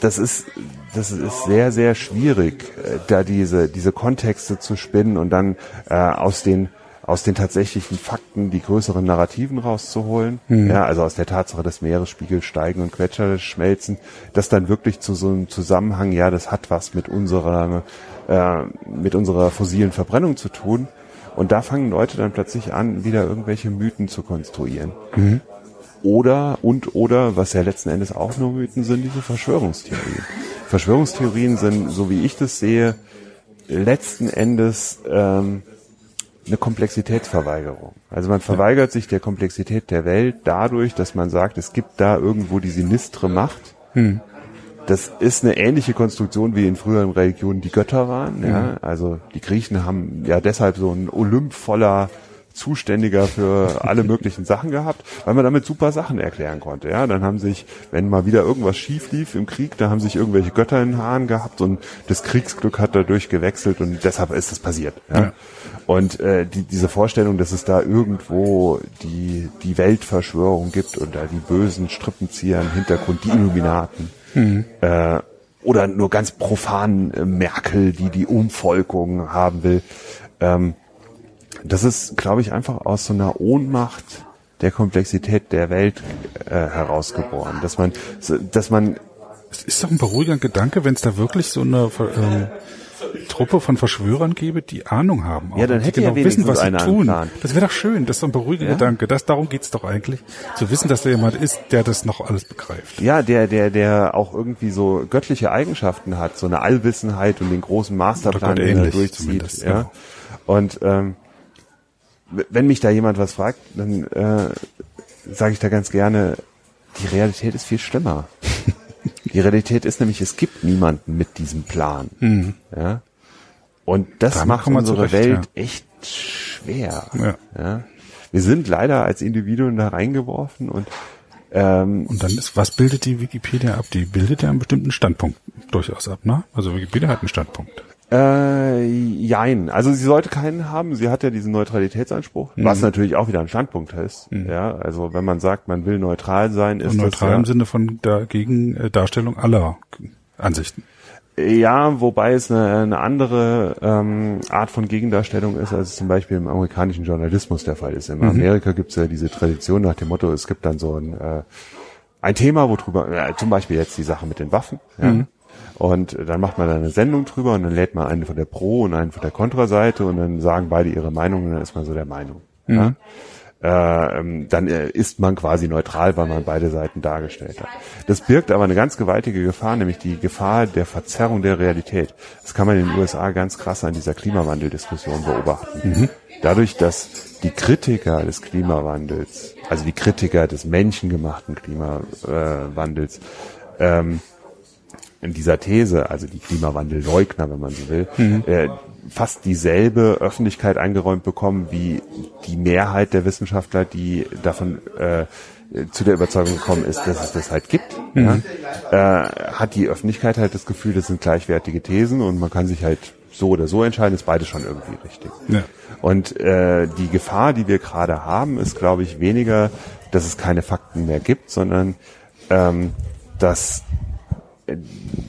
das ist, das ist sehr, sehr schwierig, äh, da diese, diese Kontexte zu spinnen und dann äh, aus den aus den tatsächlichen Fakten die größeren Narrativen rauszuholen. Mhm. Ja, also aus der Tatsache, dass Meeresspiegel steigen und Gletscher schmelzen, das dann wirklich zu so einem Zusammenhang, ja, das hat was mit unserer, äh, mit unserer fossilen Verbrennung zu tun. Und da fangen Leute dann plötzlich an, wieder irgendwelche Mythen zu konstruieren. Mhm. Oder, und, oder, was ja letzten Endes auch nur Mythen sind, diese Verschwörungstheorien. Verschwörungstheorien sind, so wie ich das sehe, letzten Endes ähm, eine Komplexitätsverweigerung. Also man verweigert sich der Komplexität der Welt dadurch, dass man sagt, es gibt da irgendwo die sinistre Macht. Hm. Das ist eine ähnliche Konstruktion wie in früheren Religionen die Götter waren. Ja? Hm. Also die Griechen haben ja deshalb so ein Olymp voller Zuständiger für alle möglichen Sachen gehabt, weil man damit super Sachen erklären konnte. Ja, dann haben sich, wenn mal wieder irgendwas schief lief im Krieg, da haben sich irgendwelche Götter in den Haaren gehabt und das Kriegsglück hat dadurch gewechselt und deshalb ist es passiert. Ja. ja. Und äh, die, diese Vorstellung, dass es da irgendwo die die Weltverschwörung gibt und da die bösen Strippenzieher im Hintergrund, die Illuminaten, Mhm. Äh, oder nur ganz profan äh, Merkel, die die Umvolkung haben will. Ähm, das ist, glaube ich, einfach aus so einer Ohnmacht der Komplexität der Welt äh, herausgeboren, dass man, dass man es ist doch ein beruhigender Gedanke, wenn es da wirklich so eine ähm, Truppe von Verschwörern gäbe, die Ahnung haben. Ja, dann hätte genau ja wissen, was sie tun. Plan. Das wäre doch schön. Das ist doch ein beruhigender ja? Gedanke. Das, darum geht's doch eigentlich. Zu wissen, dass da jemand ist, der das noch alles begreift. Ja, der, der, der auch irgendwie so göttliche Eigenschaften hat, so eine Allwissenheit und den großen Masterplan, den er durchzieht. Ja. ja. Und ähm, wenn mich da jemand was fragt, dann äh, sage ich da ganz gerne, die Realität ist viel schlimmer. Die Realität ist nämlich, es gibt niemanden mit diesem Plan. Mhm. Ja? Und das Damit macht unsere zurecht, Welt ja. echt schwer. Ja. ja. Wir sind leider als Individuen da reingeworfen und ähm, und dann ist, was bildet die Wikipedia ab? Die bildet ja einen bestimmten Standpunkt durchaus ab, ne? Also Wikipedia hat einen Standpunkt. Äh, jein. Also sie sollte keinen haben. Sie hat ja diesen Neutralitätsanspruch, mhm. was natürlich auch wieder ein Standpunkt ist. Mhm. Ja, also wenn man sagt, man will neutral sein, ist Und neutral das, im Sinne von dagegen äh, Darstellung aller Ansichten. Ja, wobei es eine, eine andere ähm, Art von Gegendarstellung ist, als es zum Beispiel im amerikanischen Journalismus der Fall ist. In mhm. Amerika gibt es ja diese Tradition nach dem Motto, es gibt dann so ein, äh, ein Thema, worüber, äh, zum Beispiel jetzt die Sache mit den Waffen. Ja. Mhm. Und dann macht man da eine Sendung drüber und dann lädt man einen von der Pro- und einen von der Kontraseite und dann sagen beide ihre Meinung und dann ist man so der Meinung. Mhm. Ja? Äh, ähm, dann äh, ist man quasi neutral, weil man beide Seiten dargestellt hat. Das birgt aber eine ganz gewaltige Gefahr, nämlich die Gefahr der Verzerrung der Realität. Das kann man in den USA ganz krass an dieser Klimawandeldiskussion beobachten. Mhm. Dadurch, dass die Kritiker des Klimawandels, also die Kritiker des menschengemachten Klimawandels, ähm, in dieser These, also die Klimawandelleugner, wenn man so will, mhm. äh, fast dieselbe Öffentlichkeit eingeräumt bekommen wie die Mehrheit der Wissenschaftler, die davon äh, zu der Überzeugung gekommen ist, dass es das halt gibt, mhm. ja, äh, hat die Öffentlichkeit halt das Gefühl, das sind gleichwertige Thesen und man kann sich halt so oder so entscheiden, ist beides schon irgendwie richtig. Ja. Und äh, die Gefahr, die wir gerade haben, ist, glaube ich, weniger, dass es keine Fakten mehr gibt, sondern ähm, dass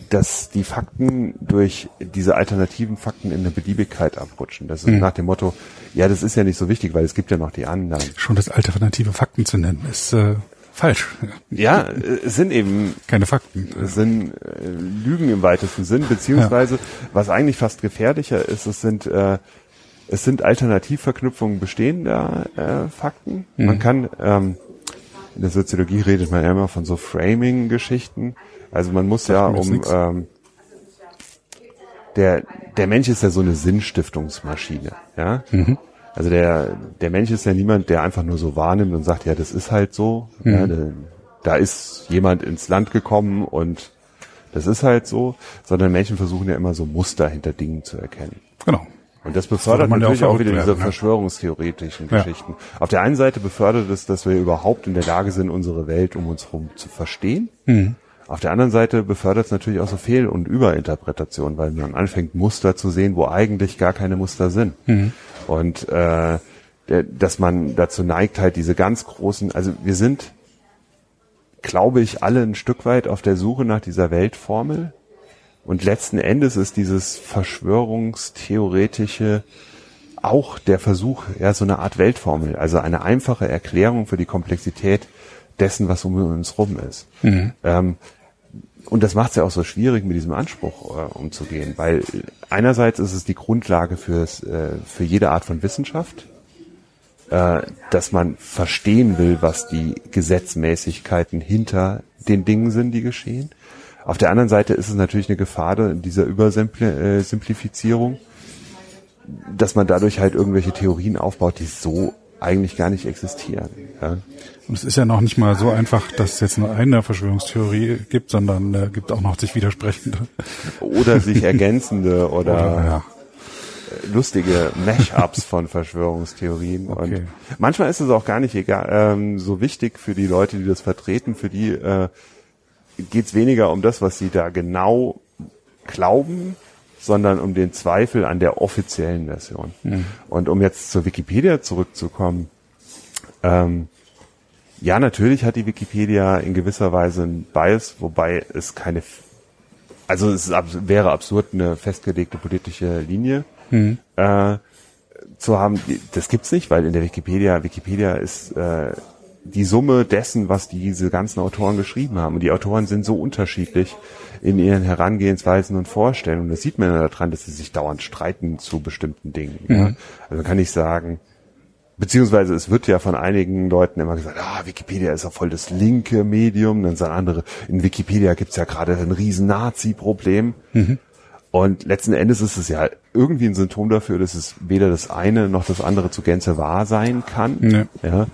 dass die Fakten durch diese alternativen Fakten in eine Beliebigkeit abrutschen. Das ist mhm. nach dem Motto, ja, das ist ja nicht so wichtig, weil es gibt ja noch die anderen. Schon das alternative Fakten zu nennen, ist äh, falsch. Ja, es sind eben keine Fakten. Es sind äh, Lügen im weitesten Sinn, beziehungsweise ja. was eigentlich fast gefährlicher ist, es sind äh, es sind Alternativverknüpfungen bestehender äh, Fakten. Mhm. Man kann ähm, in der Soziologie redet man ja immer von so Framing-Geschichten. Also man muss ja um ähm, der der Mensch ist ja so eine Sinnstiftungsmaschine, ja. Mhm. Also der der Mensch ist ja niemand, der einfach nur so wahrnimmt und sagt, ja, das ist halt so. Mhm. Ja, da, da ist jemand ins Land gekommen und das ist halt so, sondern Menschen versuchen ja immer so Muster hinter Dingen zu erkennen. Genau. Und das befördert das natürlich auch, wieder diese ne? verschwörungstheoretischen ja. Geschichten. Auf der einen Seite befördert es, dass wir überhaupt in der Lage sind, unsere Welt um uns herum zu verstehen. Mhm. Auf der anderen Seite befördert es natürlich auch so Fehl- und Überinterpretationen, weil man anfängt, Muster zu sehen, wo eigentlich gar keine Muster sind. Mhm. Und äh, dass man dazu neigt, halt diese ganz großen, also wir sind, glaube ich, alle ein Stück weit auf der Suche nach dieser Weltformel. Und letzten Endes ist dieses Verschwörungstheoretische auch der Versuch, ja, so eine Art Weltformel, also eine einfache Erklärung für die Komplexität dessen, was um uns rum ist. Mhm. Ähm, und das macht es ja auch so schwierig, mit diesem Anspruch äh, umzugehen, weil einerseits ist es die Grundlage fürs, äh, für jede Art von Wissenschaft, äh, dass man verstehen will, was die Gesetzmäßigkeiten hinter den Dingen sind, die geschehen. Auf der anderen Seite ist es natürlich eine Gefahr dieser Übersimplifizierung, dass man dadurch halt irgendwelche Theorien aufbaut, die so eigentlich gar nicht existieren. Ja. Und es ist ja noch nicht mal so einfach, dass es jetzt nur eine Verschwörungstheorie gibt, sondern äh, gibt auch noch sich widersprechende. Oder sich ergänzende oder, oder ja. lustige Mash-ups von Verschwörungstheorien. Okay. Und manchmal ist es auch gar nicht egal, ähm, so wichtig für die Leute, die das vertreten, für die äh, geht es weniger um das, was sie da genau glauben, sondern um den Zweifel an der offiziellen Version. Mhm. Und um jetzt zur Wikipedia zurückzukommen, ähm, ja, natürlich hat die Wikipedia in gewisser Weise einen Bias, wobei es keine, also es wäre absurd, eine festgelegte politische Linie Mhm. äh, zu haben. Das gibt's nicht, weil in der Wikipedia, Wikipedia ist äh, die Summe dessen, was diese ganzen Autoren geschrieben haben. Und die Autoren sind so unterschiedlich in ihren Herangehensweisen und Vorstellungen. Das sieht man ja daran, dass sie sich dauernd streiten zu bestimmten Dingen. Ja? Also kann ich sagen, beziehungsweise es wird ja von einigen Leuten immer gesagt, ah, Wikipedia ist ja voll das linke Medium. Dann sagen andere, in Wikipedia gibt's ja gerade ein riesen Nazi-Problem. Und letzten Endes ist es ja irgendwie ein Symptom dafür, dass es weder das eine noch das andere zu Gänze wahr sein kann, Nee. ja,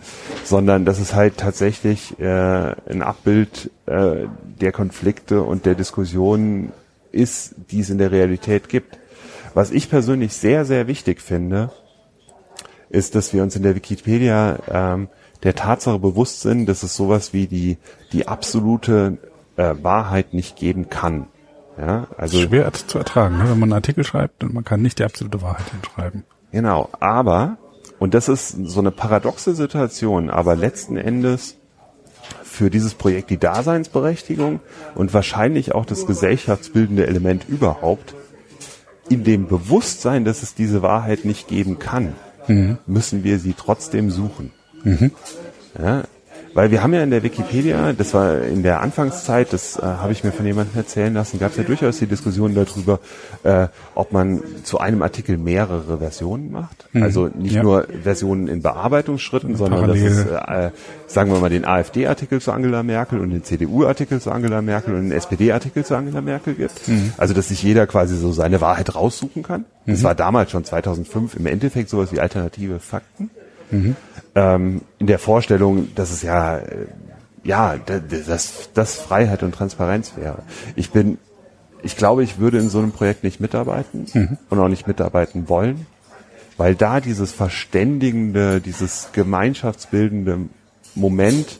sondern dass es halt tatsächlich äh, ein Abbild äh, der Konflikte und der Diskussionen ist, die es in der Realität gibt. Was ich persönlich sehr, sehr wichtig finde, ist, dass wir uns in der Wikipedia ähm, der Tatsache bewusst sind, dass es sowas wie die, die absolute äh, Wahrheit nicht geben kann. Ja, also Schwer zu ertragen, ne? wenn man einen Artikel schreibt und man kann nicht die absolute Wahrheit hinschreiben. Genau, aber, und das ist so eine paradoxe Situation, aber letzten Endes für dieses Projekt die Daseinsberechtigung und wahrscheinlich auch das gesellschaftsbildende Element überhaupt, in dem Bewusstsein, dass es diese Wahrheit nicht geben kann, müssen wir sie trotzdem suchen. Ja, weil wir haben ja in der Wikipedia, das war in der Anfangszeit, das äh, habe ich mir von jemandem erzählen lassen, gab es ja durchaus die Diskussion darüber, äh, ob man zu einem Artikel mehrere Versionen macht. Also nicht Ja. nur Versionen in Bearbeitungsschritten, sondern dass Parallel. es, äh, sagen wir mal, den AfD-Artikel zu Angela Merkel und den CDU-Artikel zu Angela Merkel und den SPD-Artikel zu Angela Merkel gibt. Also dass sich jeder quasi so seine Wahrheit raussuchen kann. Das war damals schon 2005 im Endeffekt sowas wie alternative Fakten ähm, in der Vorstellung, dass es ja, äh, ja, da- da- dass das Freiheit und Transparenz wäre. Ich bin, ich glaube, ich würde in so einem Projekt nicht mitarbeiten und auch nicht mitarbeiten wollen, weil da dieses verständigende, dieses gemeinschaftsbildende Moment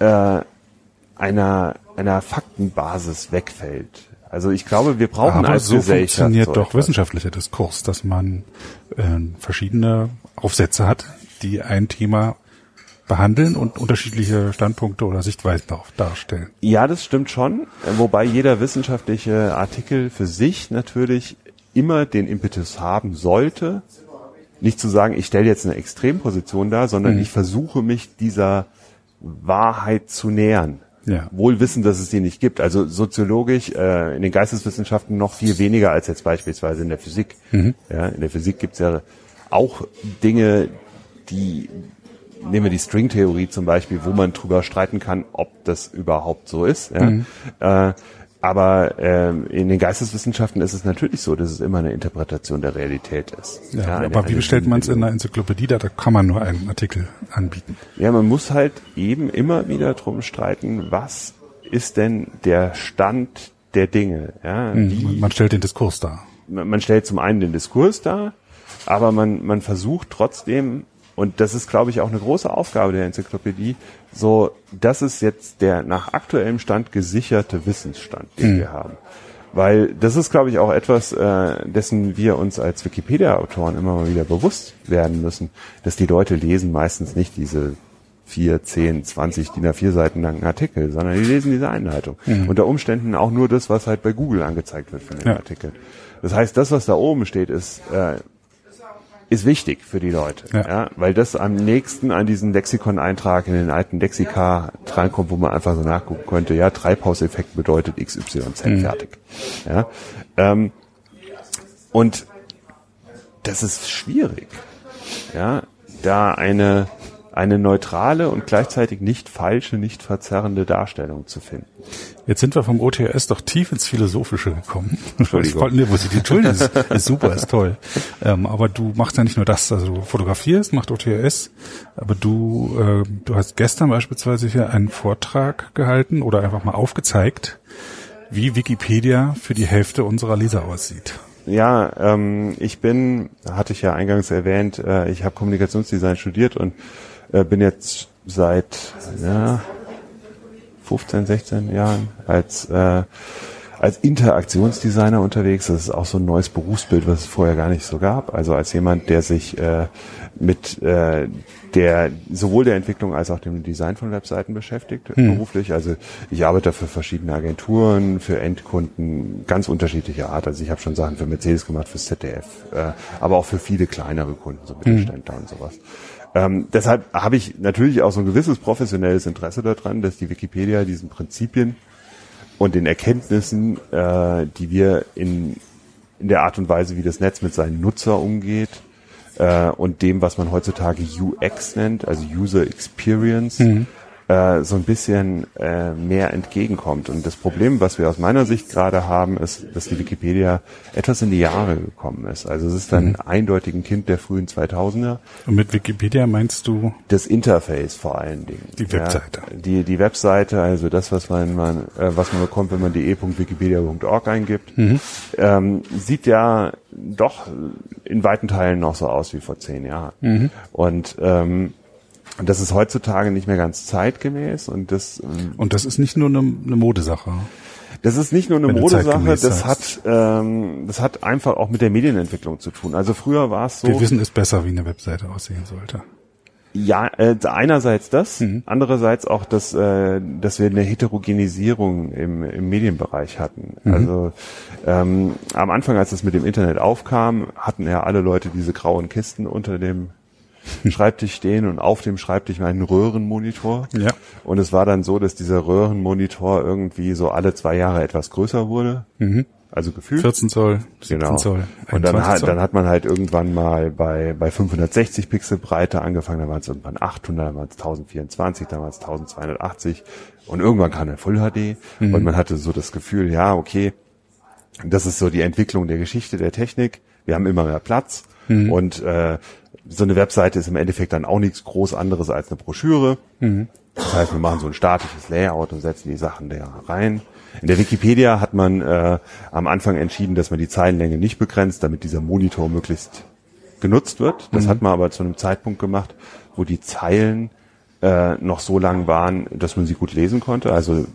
äh, einer einer Faktenbasis wegfällt. Also ich glaube, wir brauchen Aber als so funktioniert so doch wissenschaftlicher Diskurs, dass man äh, verschiedene Aufsätze hat, die ein Thema behandeln und unterschiedliche Standpunkte oder Sichtweisen darauf darstellen. Ja, das stimmt schon, wobei jeder wissenschaftliche Artikel für sich natürlich immer den Impetus haben sollte, nicht zu sagen, ich stelle jetzt eine Extremposition dar, sondern ich versuche mich dieser Wahrheit zu nähern. Ja. Wohl wissen, dass es die nicht gibt. Also soziologisch äh, in den Geisteswissenschaften noch viel weniger als jetzt beispielsweise in der Physik. Ja, in der Physik gibt's ja auch Dinge, die nehmen wir die Stringtheorie zum Beispiel, wo man drüber streiten kann, ob das überhaupt so ist. Ja. Äh, aber ähm, in den Geisteswissenschaften ist es natürlich so, dass es immer eine Interpretation der Realität ist. Ja, eine- aber wie bestellt man es in einer Enzyklopädie? Da, da kann man nur einen Artikel anbieten. Ja, man muss halt eben immer wieder drum streiten, was ist denn der Stand der Dinge? Ja, wie, Man, man stellt den Diskurs dar. man man stellt zum einen den Diskurs dar, aber man, man versucht trotzdem, und das ist, glaube ich, auch eine große Aufgabe der Enzyklopädie, so, das ist jetzt der nach aktuellem Stand gesicherte Wissensstand, den wir haben. Weil das ist, glaube ich, auch etwas, äh, dessen wir uns als Wikipedia-Autoren immer mal wieder bewusst werden müssen, dass die Leute lesen meistens nicht diese vier, zehn, zwanzig DIN A4 Seiten langen Artikel, sondern die lesen diese Einleitung. Unter Umständen auch nur das, was halt bei Google angezeigt wird von den Ja. Artikeln. Das heißt, das, was da oben steht, ist, äh, ist wichtig für die Leute, Ja. ja. weil das am nächsten an diesen Lexikon-Eintrag in den alten Lexika drankommt, wo man einfach so nachgucken könnte, ja, Treibhauseffekt bedeutet XYZ fertig. Ja. Ähm, und das ist schwierig, ja, da eine, eine neutrale und gleichzeitig nicht falsche, nicht verzerrende Darstellung zu finden. Jetzt sind wir vom OTS doch tief ins Philosophische gekommen. Entschuldigung. Ich wollte Nervosität. Entschuldigung, ist, ist super, ist toll. Ähm, aber du machst ja nicht nur das, also du fotografierst, macht OTS, aber du, äh, du hast gestern beispielsweise hier einen Vortrag gehalten oder einfach mal aufgezeigt, wie Wikipedia für die Hälfte unserer Leser aussieht. Ja, ähm, ich bin, hatte ich ja eingangs erwähnt, äh, ich habe Kommunikationsdesign studiert und äh, bin jetzt seit ja, 15, 16 Jahren als äh, als Interaktionsdesigner unterwegs. Das ist auch so ein neues Berufsbild, was es vorher gar nicht so gab. Also als jemand, der sich äh, mit äh, der sowohl der Entwicklung als auch dem Design von Webseiten beschäftigt, hm. beruflich. Also ich arbeite für verschiedene Agenturen, für Endkunden ganz unterschiedlicher Art. Also ich habe schon Sachen für Mercedes gemacht, für ZDF, äh, aber auch für viele kleinere Kunden, so Mittelständler hm. und sowas. Ähm, deshalb habe ich natürlich auch so ein gewisses professionelles Interesse daran, dass die Wikipedia diesen Prinzipien und den Erkenntnissen, äh, die wir in, in der Art und Weise, wie das Netz mit seinen Nutzer umgeht, äh, und dem, was man heutzutage UX nennt, also User Experience, mhm äh, so ein bisschen äh, mehr entgegenkommt. Und das Problem, was wir aus meiner Sicht gerade haben, ist, dass die Wikipedia etwas in die Jahre gekommen ist. Also es ist dann mhm. eindeutig ein Kind der frühen 2000er. Und mit Wikipedia meinst du? Das Interface vor allen Dingen. Die Webseite. Ja, die, die Webseite, also das, was man, man äh, was man bekommt, wenn man de.wikipedia.org eingibt, mhm. ähm, sieht ja doch in weiten Teilen noch so aus wie vor zehn Jahren. Mhm. Und ähm, und das ist heutzutage nicht mehr ganz zeitgemäß und das ähm, und das ist nicht nur eine, eine Modesache. Das ist nicht nur eine Modesache, das hat ähm, das hat einfach auch mit der Medienentwicklung zu tun. Also früher war es so. Wir wissen es besser, wie eine Webseite aussehen sollte. Ja, äh, einerseits das, mhm. andererseits auch, dass, äh, dass wir eine Heterogenisierung im, im Medienbereich hatten. Mhm. Also ähm, am Anfang, als es mit dem Internet aufkam, hatten ja alle Leute diese grauen Kisten unter dem Schreibtisch stehen und auf dem Schreibtisch einen Röhrenmonitor. Ja. Und es war dann so, dass dieser Röhrenmonitor irgendwie so alle zwei Jahre etwas größer wurde. Mhm. Also gefühlt. 14 Zoll, 17 genau. Zoll. Und dann hat, dann hat man halt irgendwann mal bei, bei 560 Pixel Breite angefangen, dann waren es irgendwann 800, dann waren es 1024, dann waren es 1280 und irgendwann kam dann Full HD mhm. und man hatte so das Gefühl, ja, okay, das ist so die Entwicklung der Geschichte der Technik. Wir haben immer mehr Platz mhm. und äh, so eine Webseite ist im Endeffekt dann auch nichts groß anderes als eine Broschüre. Mhm. Das heißt, wir machen so ein statisches Layout und setzen die Sachen da rein. In der Wikipedia hat man äh, am Anfang entschieden, dass man die Zeilenlänge nicht begrenzt, damit dieser Monitor möglichst genutzt wird. Das mhm. hat man aber zu einem Zeitpunkt gemacht, wo die Zeilen äh, noch so lang waren, dass man sie gut lesen konnte. Also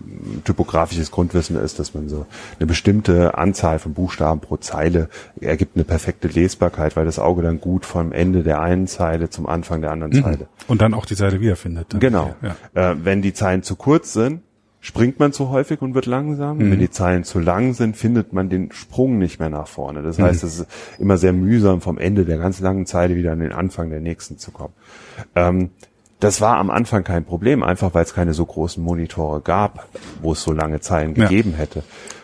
typografisches Grundwissen ist, dass man so eine bestimmte Anzahl von Buchstaben pro Zeile ergibt eine perfekte Lesbarkeit, weil das Auge dann gut vom Ende der einen Zeile zum Anfang der anderen mhm. Zeile. Und dann auch die Zeile wiederfindet. Dann. Genau. Ja. Äh, wenn die Zeilen zu kurz sind, springt man zu häufig und wird langsam. Mhm. Wenn die Zeilen zu lang sind, findet man den Sprung nicht mehr nach vorne. Das mhm. heißt, es ist immer sehr mühsam, vom Ende der ganz langen Zeile wieder an den Anfang der nächsten zu kommen. Ähm, das war am Anfang kein Problem, einfach weil es keine so großen Monitore gab, wo es so lange Zeilen ja. gegeben hätte.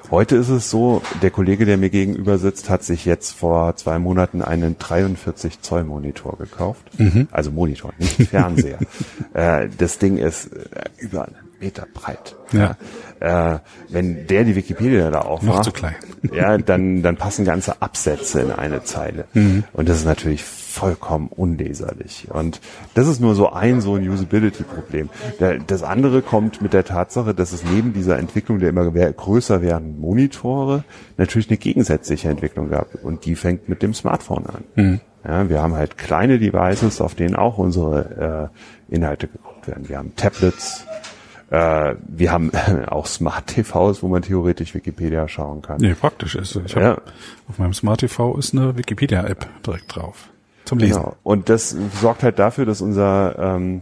Heute ist es so, der Kollege, der mir gegenüber sitzt, hat sich jetzt vor zwei Monaten einen 43 Zoll Monitor gekauft. Mhm. Also Monitor, nicht Fernseher. äh, das Ding ist äh, über einen Meter breit. Ja. Äh, wenn der die Wikipedia da aufmacht, Noch zu klein. ja, dann, dann passen ganze Absätze in eine Zeile. Mhm. Und das ist natürlich vollkommen unleserlich. Und das ist nur so ein so ein Usability-Problem. Das andere kommt mit der Tatsache, dass es neben dieser Entwicklung der immer größer werdenden Monitore natürlich eine gegensätzliche Entwicklung gab. Und die fängt mit dem Smartphone an. Mhm. Ja, wir haben halt kleine Devices, auf denen auch unsere äh, Inhalte geguckt werden. Wir haben Tablets, äh, wir haben auch Smart TVs, wo man theoretisch Wikipedia schauen kann. Nee, praktisch ist. Ich hab, ja. Auf meinem Smart TV ist eine Wikipedia-App direkt drauf. Zum Lesen. Genau. Und das sorgt halt dafür, dass unser, ähm,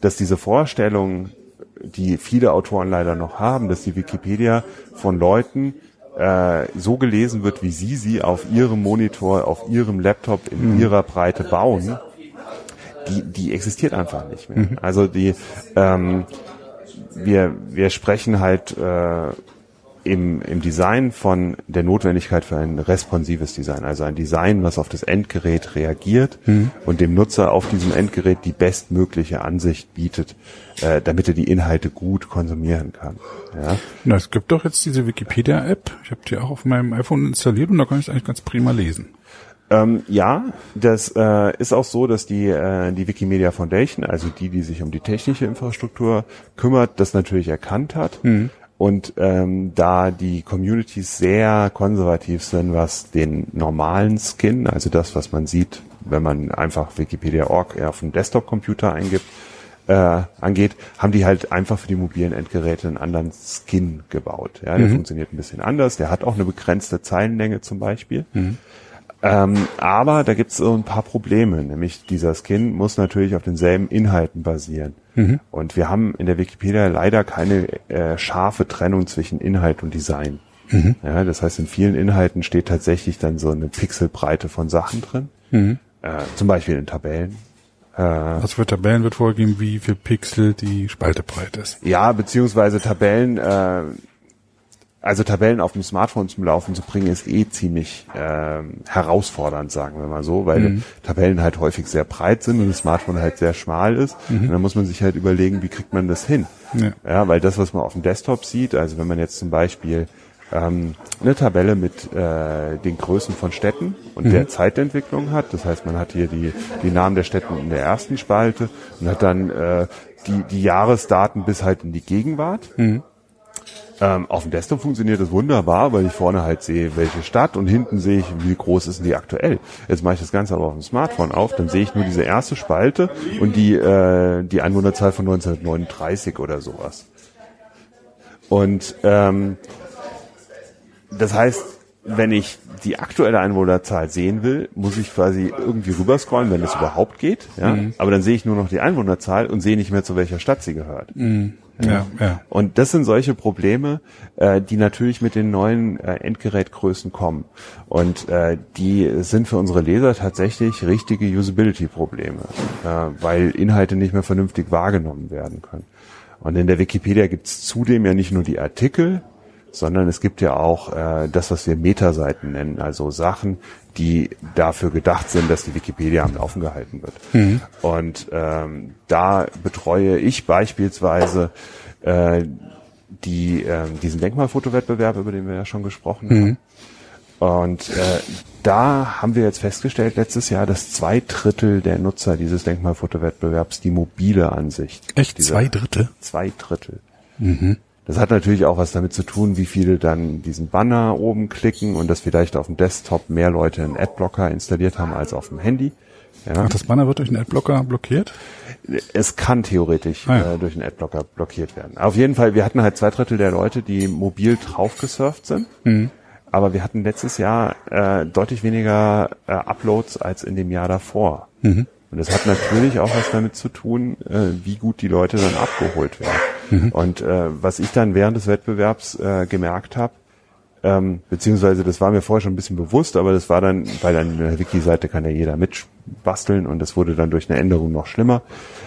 dass diese Vorstellung, die viele Autoren leider noch haben, dass die Wikipedia von Leuten äh, so gelesen wird, wie sie sie auf ihrem Monitor, auf ihrem Laptop in mhm. ihrer Breite bauen, die, die existiert einfach nicht mehr. Mhm. Also die, ähm, wir, wir sprechen halt äh, im, im Design von der Notwendigkeit für ein responsives Design, also ein Design, was auf das Endgerät reagiert mhm. und dem Nutzer auf diesem Endgerät die bestmögliche Ansicht bietet, äh, damit er die Inhalte gut konsumieren kann. Ja? Na, es gibt doch jetzt diese Wikipedia-App. Ich habe die auch auf meinem iPhone installiert und da kann ich es eigentlich ganz prima lesen. Ähm, ja, das äh, ist auch so, dass die, äh, die Wikimedia Foundation, also die, die sich um die technische Infrastruktur kümmert, das natürlich erkannt hat. Mhm. Und ähm, da die Communities sehr konservativ sind, was den normalen Skin, also das, was man sieht, wenn man einfach Wikipedia.org auf dem Desktop-Computer eingibt, äh, angeht, haben die halt einfach für die mobilen Endgeräte einen anderen Skin gebaut. Ja, der Mhm. funktioniert ein bisschen anders. Der hat auch eine begrenzte Zeilenlänge zum Beispiel. Ähm, aber da gibt es so ein paar Probleme, nämlich dieser Skin muss natürlich auf denselben Inhalten basieren. Und wir haben in der Wikipedia leider keine äh, scharfe Trennung zwischen Inhalt und Design. Ja, das heißt, in vielen Inhalten steht tatsächlich dann so eine Pixelbreite von Sachen drin. Äh, zum Beispiel in Tabellen. Also für Tabellen wird vorgegeben, wie viel Pixel die Spalte breit ist. Ja, beziehungsweise Tabellen, äh, also Tabellen auf dem Smartphone zum Laufen zu bringen, ist eh ziemlich ähm, herausfordernd, sagen wir mal so, weil Tabellen halt häufig sehr breit sind und das Smartphone halt sehr schmal ist. Und dann muss man sich halt überlegen, wie kriegt man das hin? Ja. Ja, weil das, was man auf dem Desktop sieht, also wenn man jetzt zum Beispiel ähm, eine Tabelle mit äh, den Größen von Städten und der Zeitentwicklung hat, das heißt, man hat hier die, die Namen der Städte in der ersten Spalte und hat dann äh, die, die Jahresdaten bis halt in die Gegenwart. Ähm, auf dem Desktop funktioniert das wunderbar, weil ich vorne halt sehe, welche Stadt und hinten sehe ich, wie groß ist denn die aktuell. Jetzt mache ich das Ganze aber auf dem Smartphone auf, dann sehe ich nur diese erste Spalte und die, äh, die Einwohnerzahl von 1939 oder sowas. Und ähm, das heißt, wenn ich die aktuelle Einwohnerzahl sehen will, muss ich quasi irgendwie rüberscrollen, wenn das überhaupt geht. Ja? Aber dann sehe ich nur noch die Einwohnerzahl und sehe nicht mehr, zu welcher Stadt sie gehört. Ja, ja. Und das sind solche Probleme, äh, die natürlich mit den neuen äh, Endgerätgrößen kommen. Und äh, die sind für unsere Leser tatsächlich richtige Usability-Probleme, äh, weil Inhalte nicht mehr vernünftig wahrgenommen werden können. Und in der Wikipedia gibt's zudem ja nicht nur die Artikel, sondern es gibt ja auch äh, das, was wir Metaseiten nennen, also Sachen, die dafür gedacht sind, dass die Wikipedia am Laufen gehalten wird. Und ähm, da betreue ich beispielsweise äh, die, ähm, diesen Denkmalfotowettbewerb, über den wir ja schon gesprochen haben. Und äh, da haben wir jetzt festgestellt letztes Jahr, dass zwei Drittel der Nutzer dieses Denkmalfotowettbewerbs die mobile Ansicht. Echt zwei Drittel? Zwei Drittel. Das hat natürlich auch was damit zu tun, wie viele dann diesen Banner oben klicken und dass vielleicht auf dem Desktop mehr Leute einen Adblocker installiert haben als auf dem Handy. Ja. Ach, das Banner wird durch einen Adblocker blockiert? Es kann theoretisch Ah ja. äh, durch einen Adblocker blockiert werden. Auf jeden Fall, wir hatten halt zwei Drittel der Leute, die mobil drauf gesurft sind. Mhm. Aber wir hatten letztes Jahr äh, deutlich weniger äh, Uploads als in dem Jahr davor. Mhm. Und das hat natürlich auch was damit zu tun, äh, wie gut die Leute dann abgeholt werden. Mhm. Und äh, was ich dann während des Wettbewerbs äh, gemerkt habe, ähm, beziehungsweise das war mir vorher schon ein bisschen bewusst, aber das war dann, weil an der Wiki-Seite kann ja jeder mitbasteln und das wurde dann durch eine Änderung noch schlimmer,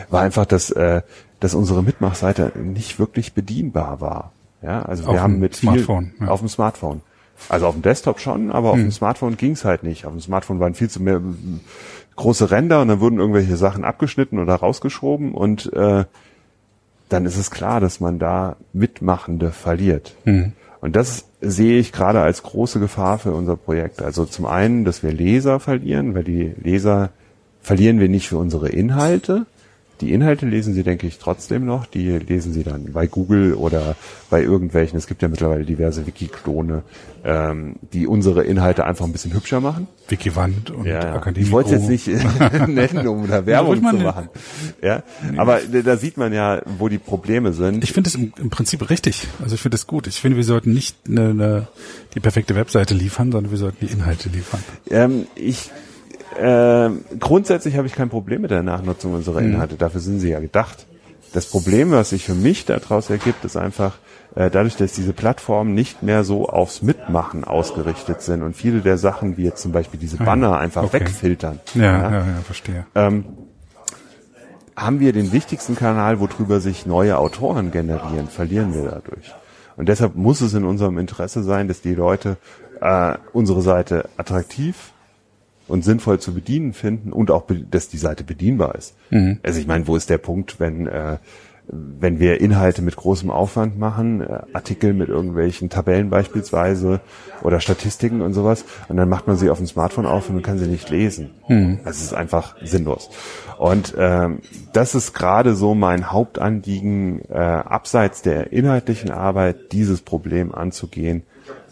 war einfach, dass, äh, dass unsere Mitmachseite nicht wirklich bedienbar war. Ja, also Auf wir haben mit Smartphone, viel, ja. auf dem Smartphone. Also auf dem Desktop schon, aber auf dem Smartphone ging's halt nicht. Auf dem Smartphone waren viel zu mehr große Ränder und dann wurden irgendwelche Sachen abgeschnitten oder rausgeschoben und äh, dann ist es klar, dass man da Mitmachende verliert. Und das sehe ich gerade als große Gefahr für unser Projekt. Also zum einen, dass wir Leser verlieren, weil die Leser verlieren wir nicht für unsere Inhalte. Die Inhalte lesen sie, denke ich, trotzdem noch. Die lesen sie dann bei Google oder bei irgendwelchen. Es gibt ja mittlerweile diverse Wiki-Klone, ähm, die unsere Inhalte einfach ein bisschen hübscher machen. Wikivand und Ja. Akademie. Ich wollte es jetzt nicht äh, nennen, um da Werbung zu machen. Ja, aber da sieht man ja, wo die Probleme sind. Ich finde es im, im Prinzip richtig. Also ich finde es gut. Ich finde, wir sollten nicht eine, eine, die perfekte Webseite liefern, sondern wir sollten die Inhalte liefern. Ähm, ich ähm, grundsätzlich habe ich kein Problem mit der Nachnutzung unserer Mhm. Inhalte. Dafür sind sie ja gedacht. Das Problem, was sich für mich daraus ergibt, ist einfach äh, dadurch, dass diese Plattformen nicht mehr so aufs Mitmachen ausgerichtet sind und viele der Sachen, wie jetzt zum Beispiel diese Banner, einfach Ah Okay. wegfiltern. Ja, ja, ja, verstehe. ähm, haben wir den wichtigsten Kanal, worüber sich neue Autoren generieren, verlieren wir dadurch. Und deshalb muss es in unserem Interesse sein, dass die Leute äh, unsere Seite attraktiv und sinnvoll zu bedienen finden und auch, dass die Seite bedienbar ist. Also ich meine, wo ist der Punkt, wenn äh, wenn wir Inhalte mit großem Aufwand machen, äh, Artikel mit irgendwelchen Tabellen beispielsweise oder Statistiken und sowas, und dann macht man sie auf dem Smartphone auf und man kann sie nicht lesen. Also es ist einfach sinnlos. Und ähm, das ist gerade so mein Hauptanliegen, äh, abseits der inhaltlichen Arbeit, dieses Problem anzugehen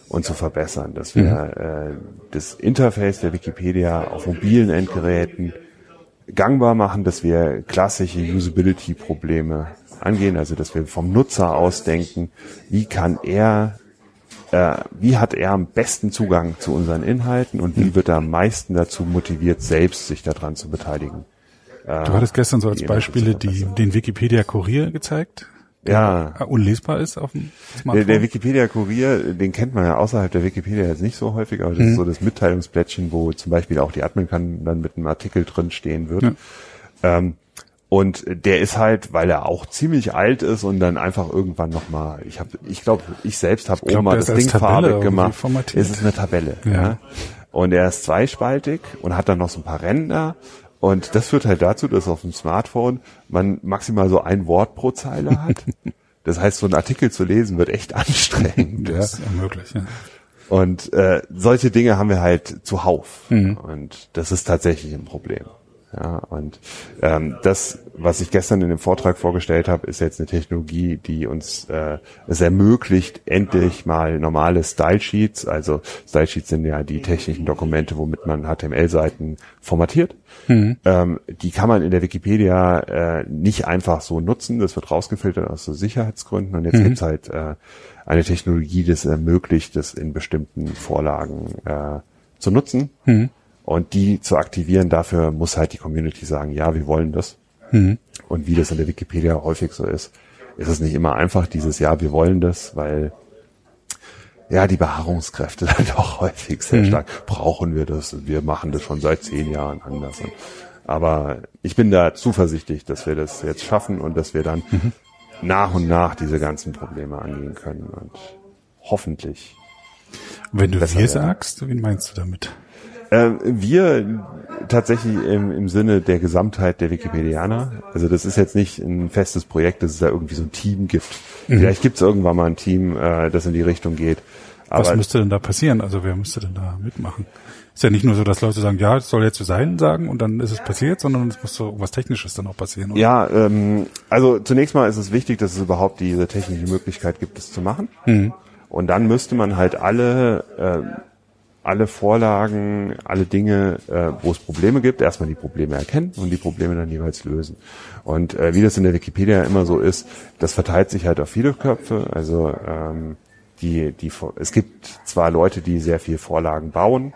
und zu verbessern, dass wir äh, das Interface der Wikipedia auf mobilen Endgeräten gangbar machen, dass wir klassische Usability-Probleme angehen, also dass wir vom Nutzer ausdenken, wie kann er, äh, wie hat er am besten Zugang zu unseren Inhalten und wie wird er am meisten dazu motiviert, selbst sich daran zu beteiligen. Du hattest gestern so als Beispiele die, den Wikipedia-Kurier gezeigt, Ja, unlesbar ist auf dem der, Smartphone. der Wikipedia-Kurier, den kennt man ja außerhalb der Wikipedia jetzt nicht so häufig, aber das ist so das Mitteilungsblättchen, wo zum Beispiel auch die Admin kann dann mit einem Artikel drin stehen wird. Ähm, und der ist halt, weil er auch ziemlich alt ist und dann einfach irgendwann nochmal, ich habe, ich glaube, ich selbst habe glaub, der das Ding Tabelle farbig gemacht. formatiert. Es ist eine Tabelle. Ja. Ja. Und er ist zweispaltig und hat dann noch so ein paar Ränder. Und das führt halt dazu, dass auf dem Smartphone man maximal so ein Wort pro Zeile hat. Das heißt, so ein Artikel zu lesen wird echt anstrengend. ja. das ist unmöglich. Ja. Und äh, solche Dinge haben wir halt zuhauf. Und das ist tatsächlich ein Problem. Ja, und ähm, das, was ich gestern in dem Vortrag vorgestellt habe, ist jetzt eine Technologie, die uns äh, es ermöglicht, endlich mal normale Style Sheets, also Style Sheets sind ja die technischen Dokumente, womit man HTML-Seiten formatiert. Ähm, die kann man in der Wikipedia äh, nicht einfach so nutzen, das wird rausgefiltert aus so Sicherheitsgründen. Und jetzt gibt's halt äh, eine Technologie, die es ermöglicht, das in bestimmten Vorlagen äh, zu nutzen. Und die zu aktivieren, dafür muss halt die Community sagen, ja, wir wollen das. Und wie das in der Wikipedia häufig so ist, ist es nicht immer einfach, dieses Ja, wir wollen das, weil ja, die Beharrungskräfte dann doch häufig sehr stark. Brauchen wir das? Und Wir machen das schon seit zehn Jahren anders. Aber ich bin da zuversichtlich, dass wir das jetzt schaffen und dass wir dann nach und nach diese ganzen Probleme angehen können und hoffentlich Wenn du wir sagst, wen meinst du damit? Äh, wir tatsächlich im, im Sinne der Gesamtheit der Wikipedianer. Also das ist jetzt nicht ein festes Projekt, dass es da irgendwie so ein Team gibt. Vielleicht gibt es irgendwann mal ein Team, äh, das in die Richtung geht. Was Aber müsste denn da passieren? Also wer müsste denn da mitmachen? Ist ja nicht nur so, dass Leute sagen, ja, es soll jetzt so sein, sagen und dann ist es passiert, sondern es muss so was Technisches dann auch passieren. oder? ja, ähm, also zunächst mal ist es wichtig, dass es überhaupt diese technische Möglichkeit gibt, es zu machen. Und dann müsste man halt alle äh, alle Vorlagen, alle Dinge, äh, wo es Probleme gibt, erstmal die Probleme erkennen und die Probleme dann jeweils lösen. Und äh, wie das in der Wikipedia immer so ist, das verteilt sich halt auf viele Köpfe. Also ähm, die, die, es gibt zwar Leute, die sehr viel Vorlagen bauen,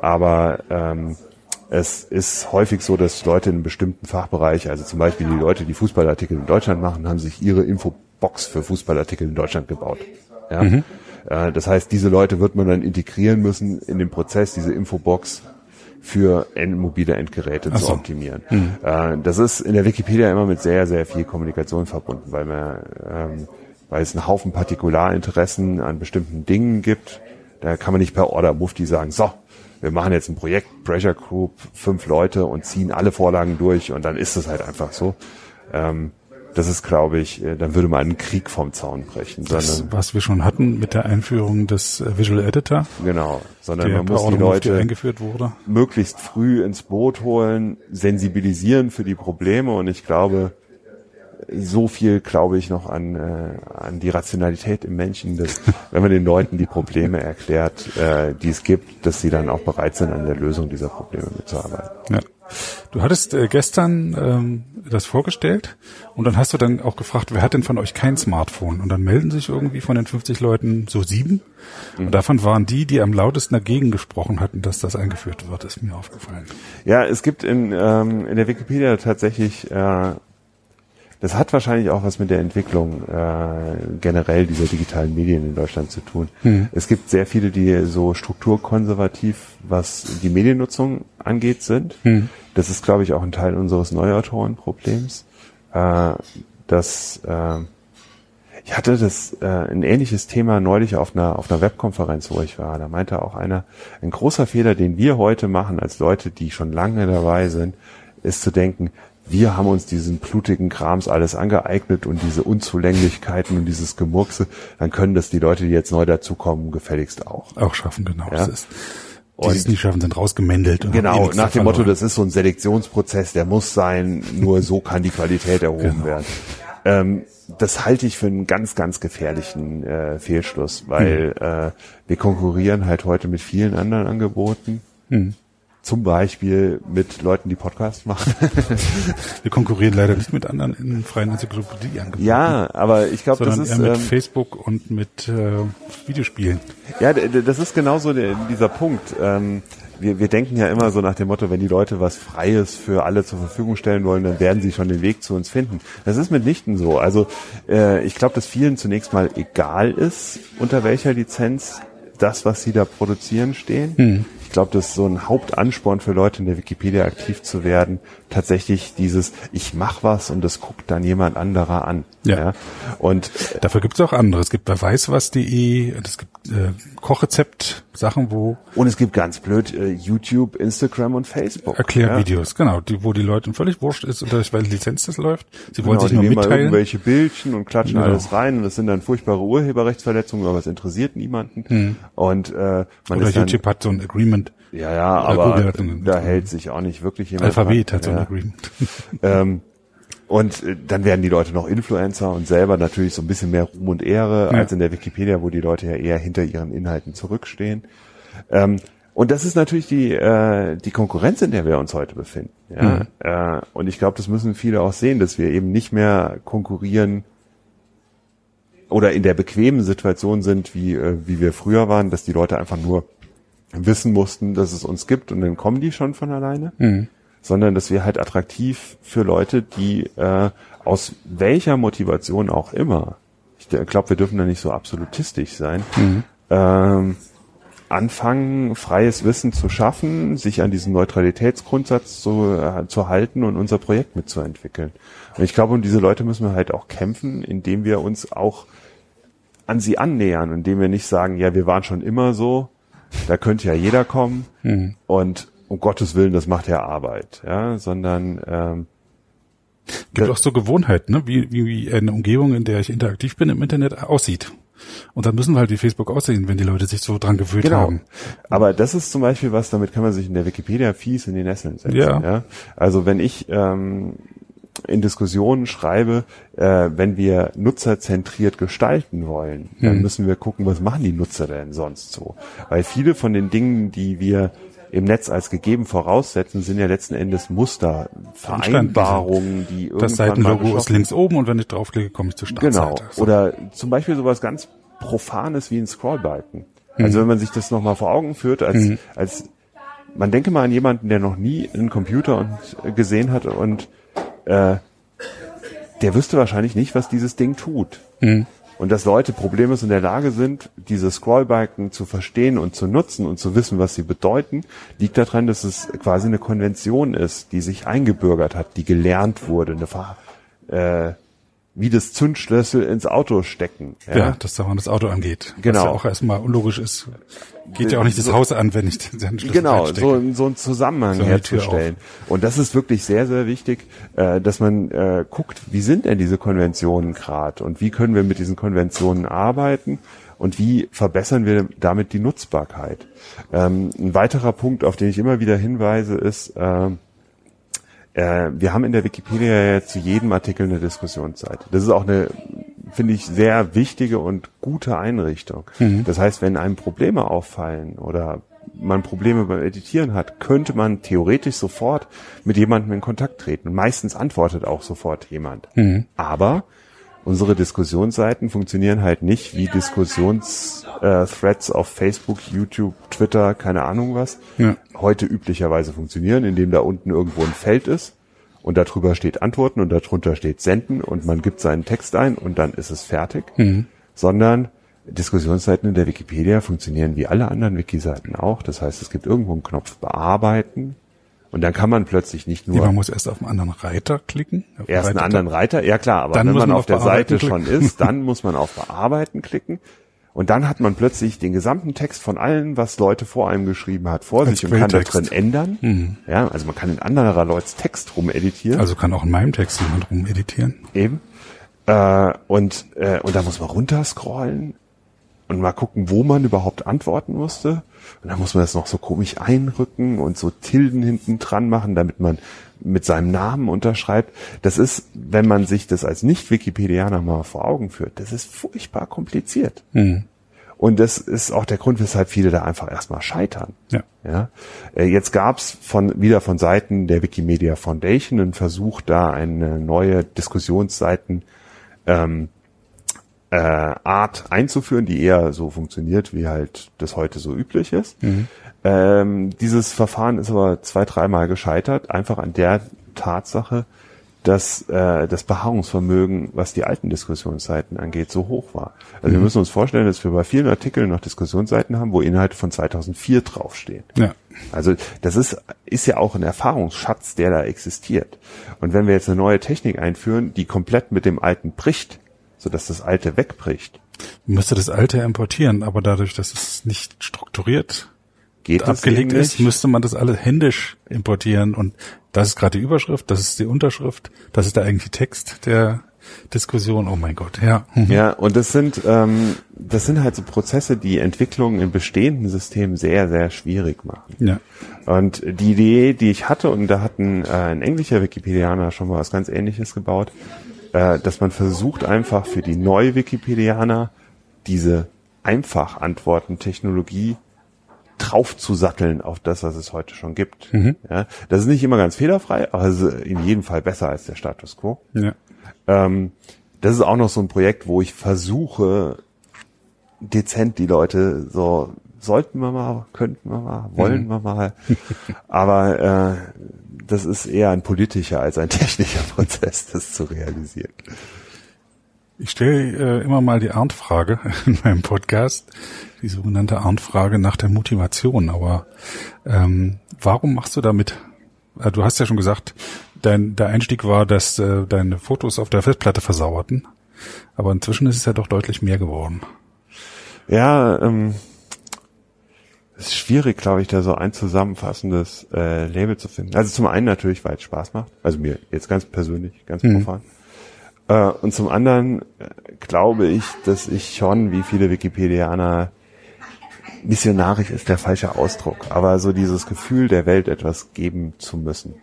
aber ähm, es ist häufig so, dass Leute in einem bestimmten Fachbereich, also zum Beispiel die Leute, die Fußballartikel in Deutschland machen, haben sich ihre Infobox für Fußballartikel in Deutschland gebaut. Ja? Äh, Das heißt, diese Leute wird man dann integrieren müssen in den Prozess, diese Infobox für mobile Endgeräte zu so. optimieren. Äh, Das ist in der Wikipedia immer mit sehr, sehr viel Kommunikation verbunden, weil man, ähm, weil es einen Haufen Partikularinteressen an bestimmten Dingen gibt. Da kann man nicht per Order Mufti sagen, so, wir machen jetzt ein Projekt, Pressure Group, fünf Leute und ziehen alle Vorlagen durch und dann ist es halt einfach so. Ähm, das ist, glaube ich, äh, dann würde man einen Krieg vom Zaun brechen, Das, was wir schon hatten mit der Einführung des äh, Visual Editor, genau, sondern der man muss die Leute eingeführt wurde. möglichst früh ins Boot holen, sensibilisieren für die Probleme und ich glaube, so viel glaube ich noch an, äh, an die Rationalität im Menschen, dass wenn man den Leuten die Probleme erklärt, äh, die es gibt, dass sie dann auch bereit sind, an der Lösung dieser Probleme mitzuarbeiten. Ja. Du hattest äh, gestern ähm, das vorgestellt und dann hast du dann auch gefragt, wer hat denn von euch kein Smartphone? Und dann melden sich irgendwie von den 50 Leuten so sieben. Und davon waren die, die am lautesten dagegen gesprochen hatten, dass das eingeführt wird, ist mir aufgefallen. Ja, es gibt in, ähm, in der Wikipedia tatsächlich, äh, das hat wahrscheinlich auch was mit der Entwicklung äh, generell dieser digitalen Medien in Deutschland zu tun. Es gibt sehr viele, die so strukturkonservativ, was die Mediennutzung angeht, sind. Das ist, glaube ich, auch ein Teil unseres Neuautorenproblems. Äh, dass äh, ich hatte das äh, ein ähnliches Thema neulich auf einer auf einer Webkonferenz, wo ich war. Da meinte auch einer, ein großer Fehler, den wir heute machen als Leute, die schon lange dabei sind, ist zu denken, wir haben uns diesen blutigen Krams alles angeeignet und diese Unzulänglichkeiten und dieses Gemurkse, dann können das die Leute, die jetzt neu dazukommen, gefälligst auch. Auch schaffen, genau. Ja. Das ist, die die es nicht schaffen, sind rausgemändelt. eh Genau, nichts nach dem. Motto, das ist so ein Selektionsprozess, der muss sein, nur so kann die Qualität erhoben Genau. werden. Ähm, das halte ich für einen ganz, ganz gefährlichen äh, Fehlschluss, weil Hm. äh, wir konkurrieren halt heute mit vielen anderen Angeboten. Hm. Zum Beispiel mit Leuten, die Podcasts machen. Wir konkurrieren leider nicht mit anderen in freien Enzyklopädieangeboten. ja, aber ich glaube, das ist eher mit ähm, Facebook und mit äh, Videospielen. Ja, das ist genauso der, dieser Punkt. Ähm, wir, wir denken ja immer so nach dem Motto, wenn die Leute was Freies für alle zur Verfügung stellen wollen, dann werden sie schon den Weg zu uns finden. Das ist mitnichten so. Also äh, ich glaube, dass vielen zunächst mal egal ist, unter welcher Lizenz das, was sie da produzieren, stehen. Ich glaube, das ist so ein Hauptansporn für Leute in der Wikipedia aktiv zu werden, tatsächlich dieses, ich mach was und das guckt dann jemand anderer an. Ja. Und Dafür gibt es auch andere. Es gibt bei weißwas.de, es gibt äh, Kochrezept, Sachen, wo Und es gibt ganz blöd äh, YouTube, Instagram und Facebook. Erklärvideos, genau, die, wo die Leuten völlig wurscht ist, unter welcher Lizenz das läuft. Sie wollen Genau, sich die nur mal mitteilen. irgendwelche Bildchen und klatschen Genau. alles rein und das sind dann furchtbare Urheberrechtsverletzungen, aber es interessiert niemanden. Und äh, man. Oder YouTube hat so ein Agreement. Ja, ja, Oder aber da hält sich auch nicht wirklich jemand Alphabet hat so ein. Agreement. Ähm, und äh, dann werden die Leute noch Influencer und selber natürlich so ein bisschen mehr Ruhm und Ehre Ja. als in der Wikipedia, wo die Leute ja eher hinter ihren Inhalten zurückstehen. Ähm, und das ist natürlich die, äh, die Konkurrenz, in der wir uns heute befinden. Ja? Äh, und ich glaube, das müssen viele auch sehen, dass wir eben nicht mehr konkurrieren oder in der bequemen Situation sind, wie, äh, wie wir früher waren, dass die Leute einfach nur wissen mussten, dass es uns gibt und dann kommen die schon von alleine sondern dass wir halt attraktiv für Leute, die äh, aus welcher Motivation auch immer, ich glaube, wir dürfen da nicht so absolutistisch sein, ähm, anfangen, freies Wissen zu schaffen, sich an diesen Neutralitätsgrundsatz zu, äh, zu halten und unser Projekt mitzuentwickeln. Und ich glaube, um diese Leute müssen wir halt auch kämpfen, indem wir uns auch an sie annähern, indem wir nicht sagen, ja, wir waren schon immer so, da könnte ja jeder kommen und um Gottes Willen, das macht ja Arbeit, ja, sondern ähm, gibt auch so Gewohnheiten, ne? wie, wie, wie eine Umgebung, in der ich interaktiv bin im Internet, aussieht. Und dann müssen wir halt wie Facebook aussehen, wenn die Leute sich so dran gewöhnt Genau. haben. Aber das ist zum Beispiel was, damit kann man sich in der Wikipedia fies in die Nesseln setzen. Ja. Ja. Also wenn ich ähm, in Diskussionen schreibe, äh, wenn wir nutzerzentriert gestalten wollen, dann müssen wir gucken, was machen die Nutzer denn sonst so? Weil viele von den Dingen, die wir im Netz als gegeben voraussetzen, sind ja letzten Endes Muster, Vereinbarungen, die irgendwann Das Seitenlogo ist links oben und wenn ich draufklicke, komme ich zur Genau. Startseite. So. Oder zum Beispiel sowas ganz Profanes wie ein Scrollbalken. Also wenn man sich das nochmal vor Augen führt, als, als man denke mal an jemanden, der noch nie einen Computer und, äh, gesehen hat und äh, der wüsste wahrscheinlich nicht, was dieses Ding tut. Und dass Leute problemlos in der Lage sind, diese Scrollbalken zu verstehen und zu nutzen und zu wissen, was sie bedeuten, liegt daran, dass es quasi eine Konvention ist, die sich eingebürgert hat, die gelernt wurde, eine Ver äh, wie das Zündschlüssel ins Auto stecken. Ja, dass da man das Auto angeht. Genau. Was ja auch erstmal unlogisch ist. Geht ja auch nicht das Haus an, wenn ich den Schlüssel Genau, reinstecke. so, so einen Zusammenhang So herzustellen. Und das ist wirklich sehr, sehr wichtig, äh, dass man äh, guckt, wie sind denn diese Konventionen gerade und wie können wir mit diesen Konventionen arbeiten und wie verbessern wir damit die Nutzbarkeit. Ähm, ein weiterer Punkt, auf den ich immer wieder hinweise, ist, ähm, äh, wir haben in der Wikipedia ja zu jedem Artikel eine Diskussionsseite. Das ist auch eine, finde ich, sehr wichtige und gute Einrichtung. Das heißt, wenn einem Probleme auffallen oder man Probleme beim Editieren hat, könnte man theoretisch sofort mit jemandem in Kontakt treten. Und meistens antwortet auch sofort jemand. Aber unsere Diskussionsseiten funktionieren halt nicht wie Diskussionsthreads auf Facebook, YouTube, Twitter, keine Ahnung was, Ja. heute üblicherweise funktionieren, indem da unten irgendwo ein Feld ist und darüber steht Antworten und darunter steht Senden und man gibt seinen Text ein und dann ist es fertig, sondern Diskussionsseiten in der Wikipedia funktionieren wie alle anderen Wiki-Seiten auch. Das heißt, es gibt irgendwo einen Knopf Bearbeiten und dann kann man plötzlich nicht Nee, nur man muss erst auf einen anderen Reiter klicken. Auf erst einen anderen Reiter, ja klar, aber wenn man man auf auf der Seite Bearbeiten schon klicken. ist, dann muss man auf Bearbeiten klicken. Und dann hat man plötzlich den gesamten Text von allen, was Leute vor einem geschrieben hat, vor Als sich und kann da drin ändern. Ja, also man kann in anderer Leutes Text rumeditieren. Also kann auch in meinem Text jemand rumeditieren. Eben. Äh, und, äh, und da muss man runterscrollen und mal gucken, wo man überhaupt antworten musste. Und dann muss man das noch so komisch einrücken und so Tilden hinten dran machen, damit man mit seinem Namen unterschreibt. Das ist, wenn man sich das als Nicht-Wikipedianer mal vor Augen führt, das ist furchtbar kompliziert. Und das ist auch der Grund, weshalb viele da einfach erstmal scheitern. Ja. Ja. Äh, Jetzt gab's von wieder von Seiten der Wikimedia Foundation einen Versuch, da eine neue Diskussionsseiten ähm, äh, Art einzuführen, die eher so funktioniert, wie halt das heute so üblich ist. Ähm, dieses Verfahren ist aber zwei, dreimal gescheitert, einfach an der Tatsache, dass äh, das Beharrungsvermögen, was die alten Diskussionsseiten angeht, so hoch war. Also wir müssen uns vorstellen, dass wir bei vielen Artikeln noch Diskussionsseiten haben, wo Inhalte von 2004 draufstehen. Ja. Also das ist, ist ja auch ein Erfahrungsschatz, der da existiert. Und wenn wir jetzt eine neue Technik einführen, die komplett mit dem alten bricht, sodass das alte wegbricht, Man müsste das alte importieren, aber dadurch, dass es nicht strukturiert geht abgelegt ist, müsste man das alles händisch importieren und das ist gerade die Überschrift, das ist die Unterschrift, das ist der eigentliche Text der Diskussion. Oh mein Gott, ja. Mhm. Ja, und das sind, ähm, das sind halt so Prozesse, die Entwicklungen in bestehenden Systemen sehr, sehr schwierig machen. Ja. Und die Idee, die ich hatte, und da hat ein, äh, ein englischer Wikipedianer schon mal was ganz ähnliches gebaut, äh, dass man versucht einfach für die neue Wikipedianer diese Einfach-Antworten-Technologie draufzusatteln auf das, was es heute schon gibt. Ja, das ist nicht immer ganz fehlerfrei, aber es ist in jedem Fall besser als der Status quo. Ja. Ähm, das ist auch noch so ein Projekt, wo ich versuche, dezent die Leute so, sollten wir mal, könnten wir mal, wollen wir mal. Aber äh, das ist eher ein politischer als ein technischer Prozess, das zu realisieren. Ich stelle äh, immer mal die Arndt-Frage in meinem Podcast, die sogenannte Arndt-Frage nach der Motivation. Aber ähm, warum machst du damit? Äh, du hast ja schon gesagt, dein der Einstieg war, dass äh, deine Fotos auf der Festplatte versauerten. Aber inzwischen ist es ja doch deutlich mehr geworden. Ja, ähm, ist schwierig, glaube ich, da so ein zusammenfassendes äh, Label zu finden. Also zum einen natürlich, weil es Spaß macht, also mir jetzt ganz persönlich, ganz profan. Äh, und zum anderen äh, glaube ich, dass ich schon, wie viele Wikipedianer, missionarisch ist der falsche Ausdruck, aber so dieses Gefühl der Welt etwas geben zu müssen.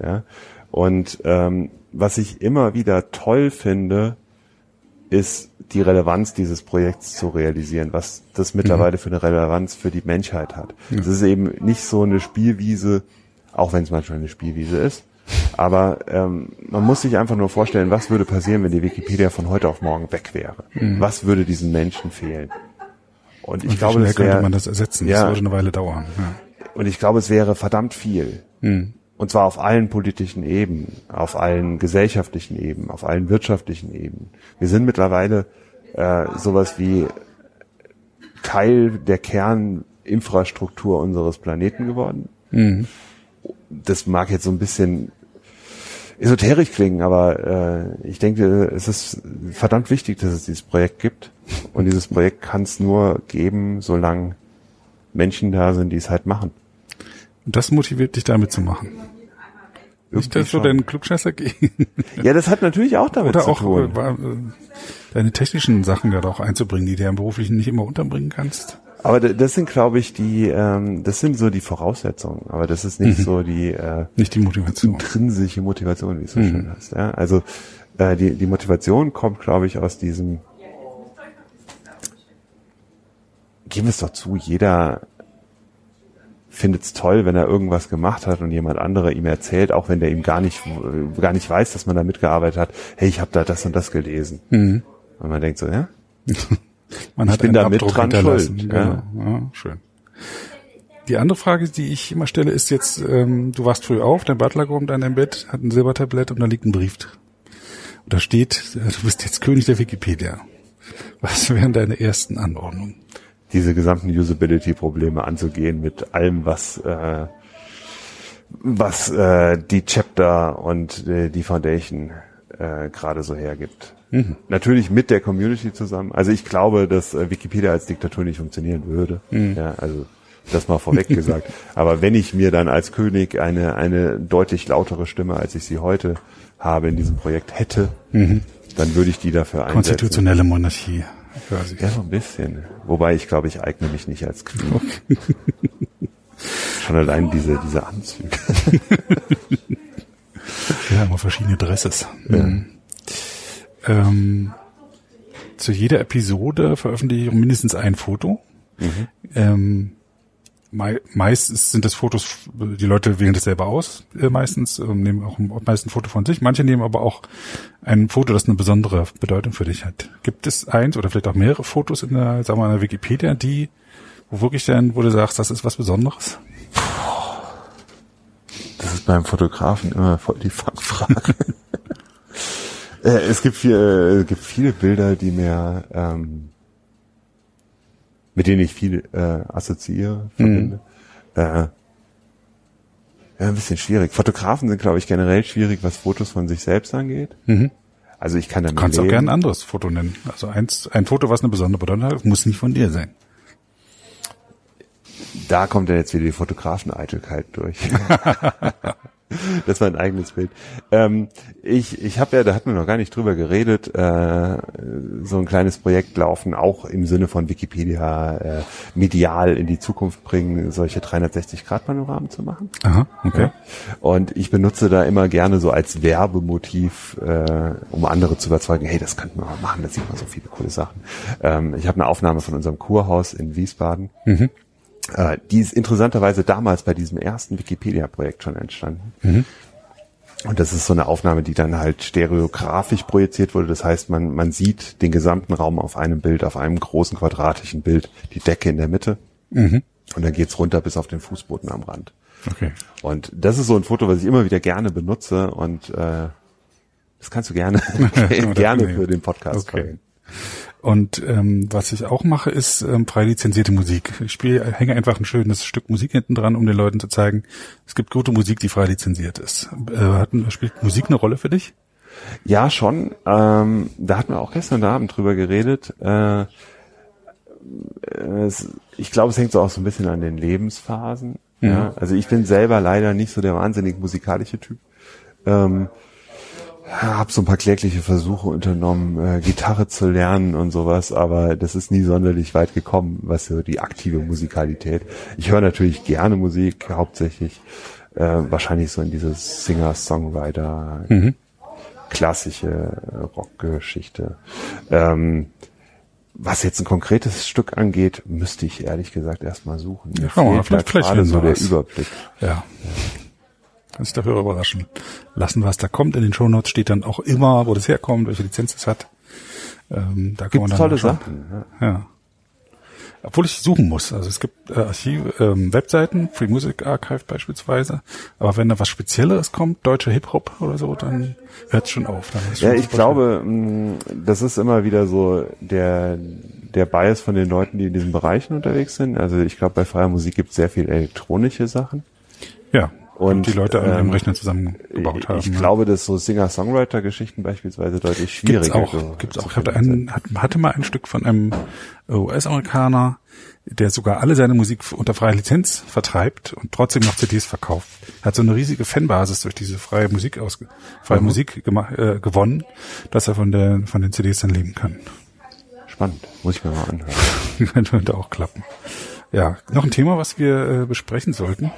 Ja? Und ähm, was ich immer wieder toll finde, ist die Relevanz dieses Projekts zu realisieren, was das mittlerweile für eine Relevanz für die Menschheit hat. Es ist eben nicht so eine Spielwiese, auch wenn es manchmal eine Spielwiese ist, aber ähm, man muss sich einfach nur vorstellen, was würde passieren, wenn die Wikipedia von heute auf morgen weg wäre? Was würde diesen Menschen fehlen? Und ich Und glaube, das könnte wär, man das ersetzen? Ja. Das würde eine Weile dauern. Ja. und ich glaube, es wäre verdammt viel. Und zwar auf allen politischen Ebenen, auf allen gesellschaftlichen Ebenen, auf allen wirtschaftlichen Ebenen. Wir sind mittlerweile äh, sowas wie Teil der Kerninfrastruktur unseres Planeten geworden. Das mag jetzt so ein bisschen esoterisch klingen, aber äh, ich denke, es ist verdammt wichtig, dass es dieses Projekt gibt. Und dieses Projekt kann es nur geben, solange Menschen da sind, die es halt machen. Und das motiviert dich damit zu machen. Nicht, dass du deinen Klugscheißer gehen. Ja, das hat natürlich auch damit Oder zu auch tun. äh, war, äh, deine technischen Sachen ja auch einzubringen, die du ja im Beruflichen nicht immer unterbringen kannst. Aber das sind, glaube ich, die, ähm, das sind so die Voraussetzungen. Aber das ist nicht so die äh, Nicht die Motivation. intrinsische Motivation, wie es so schön heißt. Ja? Also äh, die, die Motivation kommt, glaube ich, aus diesem. Geben wir es doch zu, jeder findet es toll, wenn er irgendwas gemacht hat und jemand andere ihm erzählt, auch wenn der ihm gar nicht gar nicht weiß, dass man da mitgearbeitet hat. Hey, ich habe da das und das gelesen. Und man denkt so, ja, Man Ich hat bin einen da mit dran schuld, Genau. Ja. schön. Die andere Frage, die ich immer stelle, ist jetzt, ähm, du warst früh auf, dein Butler kommt an dein Bett, hat ein Silbertablett und da liegt ein Brief. Und da steht, äh, du bist jetzt König der Wikipedia. Was wären deine ersten Anordnungen? Diese gesamten Usability-Probleme anzugehen mit allem, was äh, was äh, die Chapter und äh, die Foundation äh, gerade so hergibt. Natürlich mit der Community zusammen. Also ich glaube, dass äh, Wikipedia als Diktatur nicht funktionieren würde. Ja, also das mal vorweg gesagt. Aber wenn ich mir dann als König eine eine deutlich lautere Stimme, als ich sie heute habe in diesem Projekt hätte, dann würde ich die dafür einsetzen. Konstitutionelle Monarchie quasi. Ja, so ein bisschen. Wobei ich glaube, ich eigne mich nicht als Queen. Schon allein diese, diese Anzüge. Ja, immer verschiedene Dresses. Mhm. Ähm, zu jeder Episode veröffentliche ich mindestens ein Foto. Mhm. Ähm, mei meistens sind das Fotos, die Leute wählen das selber aus, äh, meistens, äh, nehmen auch meist ein Foto von sich. Manche nehmen aber auch ein Foto, das eine besondere Bedeutung für dich hat. Gibt es eins oder vielleicht auch mehrere Fotos in der, sagen wir mal, in der Wikipedia, die, wo wirklich dann, wo du sagst, das ist was Besonderes? Das ist beim Fotografen immer voll die Fangfrage. äh, es gibt, viel, äh, es gibt viele Bilder, die mir, ähm, mit denen ich viel äh, assoziiere, verbinde. Äh, ja, ein bisschen schwierig. Fotografen sind, glaube ich, generell schwierig, was Fotos von sich selbst angeht. Mhm. Also ich kann damit Du kannst auch leben. gerne ein anderes Foto nennen. Also eins, ein Foto, was eine besondere Bedeutung hat, muss nicht von dir sein. Da kommt ja jetzt wieder die Fotografen-Eitelkeit durch. das war ein eigenes Bild. Ähm, ich ich habe ja, da hatten wir noch gar nicht drüber geredet, äh, so ein kleines Projekt laufen, auch im Sinne von Wikipedia äh, medial in die Zukunft bringen, solche 360-Grad-Panoramen zu machen. Aha, okay. Ja. Und ich benutze da immer gerne so als Werbemotiv, äh, um andere zu überzeugen, hey, das könnten wir mal machen, da sieht man so viele coole Sachen. Ähm, ich habe eine Aufnahme von unserem Kurhaus in Wiesbaden. Äh, die ist interessanterweise damals bei diesem ersten Wikipedia-Projekt schon entstanden. Und das ist so eine Aufnahme, die dann halt stereografisch projiziert wurde. Das heißt, man, man sieht den gesamten Raum auf einem Bild, auf einem großen quadratischen Bild, die Decke in der Mitte. Und dann geht's runter bis auf den Fußboden am Rand. Okay. Und das ist so ein Foto, was ich immer wieder gerne benutze und äh, das kannst du gerne gerne für den Podcast Okay. verwenden. Und ähm, was ich auch mache, ist ähm, frei lizenzierte Musik. Ich spiele, hänge einfach ein schönes Stück Musik hinten dran, um den Leuten zu zeigen, es gibt gute Musik, die frei lizenziert ist. Äh, hat, spielt Musik eine Rolle für dich? Ja, schon. Ähm, da hatten wir auch gestern Abend drüber geredet. Äh, es, ich glaube, es hängt so auch so ein bisschen an den Lebensphasen. Ja. Also ich bin selber leider nicht so der wahnsinnig musikalische Typ. Ähm, habe so ein paar klägliche Versuche unternommen, äh, Gitarre zu lernen und sowas, aber das ist nie sonderlich weit gekommen, was so die aktive Musikalität. Ich höre natürlich gerne Musik, hauptsächlich äh, wahrscheinlich so in dieses Singer-Songwriter, klassische äh, Rockgeschichte. Ähm, was jetzt ein konkretes Stück angeht, müsste ich ehrlich gesagt erstmal suchen. Mir mal, fehlt vielleicht- vielleicht gerade so der. Überblick. Ja. Kannst dich dafür überraschen lassen, was da kommt. In den Shownotes steht dann auch immer, wo das herkommt, welche Lizenz es hat. Ähm, da kann Gibt dann tolle. Sachen. Ja. Ja. Obwohl ich suchen muss. Also es gibt äh, Archive, ähm, Webseiten, Free Music Archive beispielsweise. Aber wenn da was Spezielleres kommt, deutsche Hip-Hop oder so, dann hört es schon auf. Ja, schon ich glaube, mh, das ist immer wieder so der, der Bias von den Leuten, die in diesen Bereichen unterwegs sind. Also ich glaube, bei freier Musik gibt es sehr viel elektronische Sachen. Ja. Und Und, die Leute an ähm, einem Rechner zusammengebaut haben. ich ja. glaube, dass so Singer-Songwriter-Geschichten beispielsweise deutlich schwieriger Gibt's auch, gibt's auch. Ich hatte, einen, hat- hatte mal ein Stück von einem US-Amerikaner, der sogar alle seine Musik unter freier Lizenz vertreibt und trotzdem noch CDs verkauft. Er hat so eine riesige Fanbasis durch diese freie Musik aus, freie Musik gema- äh, gewonnen, dass er von der, von den CDs dann leben kann. sind. Spannend, muss ich mir mal anhören. Könnte auch klappen. Ja, noch ein Thema, was wir äh, besprechen sollten.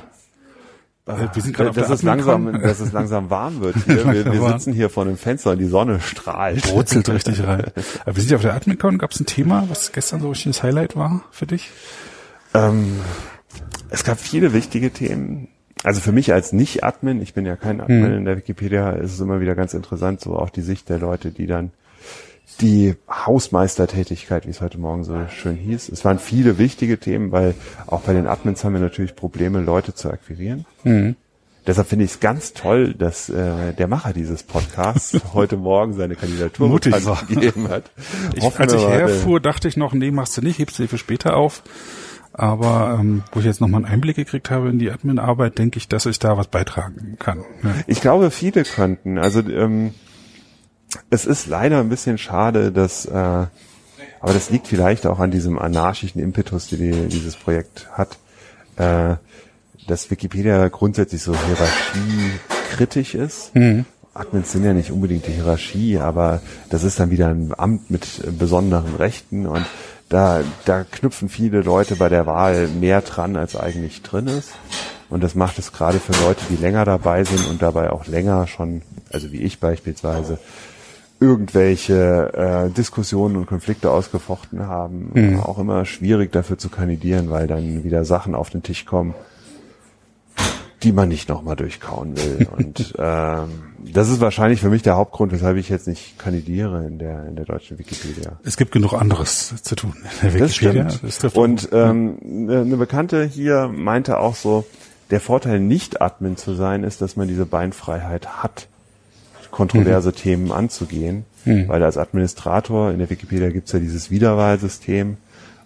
Äh, wir sind gerade auf dass, der es langsam, dass es langsam warm wird hier. Wir, wir sitzen hier vor einem Fenster und die Sonne strahlt. brutzelt richtig rein. Aber wir sind ja auf der Admin-Con. Gab es ein Thema, was gestern so richtig das Highlight war für dich? Ähm, es gab viele wichtige Themen. Also für mich als Nicht-Admin, ich bin ja kein Admin Hm. in der Wikipedia, ist es immer wieder ganz interessant, so auch die Sicht der Leute, die dann die Hausmeistertätigkeit, wie es heute Morgen so schön hieß. Es waren viele wichtige Themen, weil auch bei den Admins haben wir natürlich Probleme, Leute zu akquirieren. Hm. Deshalb finde ich es ganz toll, dass äh, der Macher dieses Podcasts heute Morgen seine Kandidatur Mutig gegeben hat. Ich, Hoffen als ich herfuhr, dachte ich noch, nee, machst du nicht, hebst du für später auf. Aber ähm, wo ich jetzt nochmal einen Einblick gekriegt habe in die Admin-Arbeit, denke ich, dass ich da was beitragen kann. Ja. Ich glaube, viele könnten. Also ähm, es ist leider ein bisschen schade, dass, äh, aber das liegt vielleicht auch an diesem anarchischen Impetus, die, die dieses Projekt hat, äh, dass Wikipedia grundsätzlich so hierarchiekritisch ist. Admins sind ja nicht unbedingt die Hierarchie, aber das ist dann wieder ein Amt mit besonderen Rechten und da, da knüpfen viele Leute bei der Wahl mehr dran, als eigentlich drin ist. Und das macht es gerade für Leute, die länger dabei sind und dabei auch länger schon, also wie ich beispielsweise, irgendwelche äh, Diskussionen und Konflikte ausgefochten haben. Mhm. Auch immer schwierig dafür zu kandidieren, weil dann wieder Sachen auf den Tisch kommen, die man nicht nochmal durchkauen will. Und ähm, das ist wahrscheinlich für mich der Hauptgrund, weshalb ich jetzt nicht kandidiere in der in der deutschen Wikipedia. Es gibt genug anderes zu tun in der Das Wikipedia. stimmt. Das Und ähm, eine eine Bekannte hier meinte auch so, der Vorteil nicht Admin zu sein, ist, dass man diese Beinfreiheit hat, kontroverse Mhm. Themen anzugehen. Weil als Administrator in der Wikipedia gibt's ja dieses Wiederwahlsystem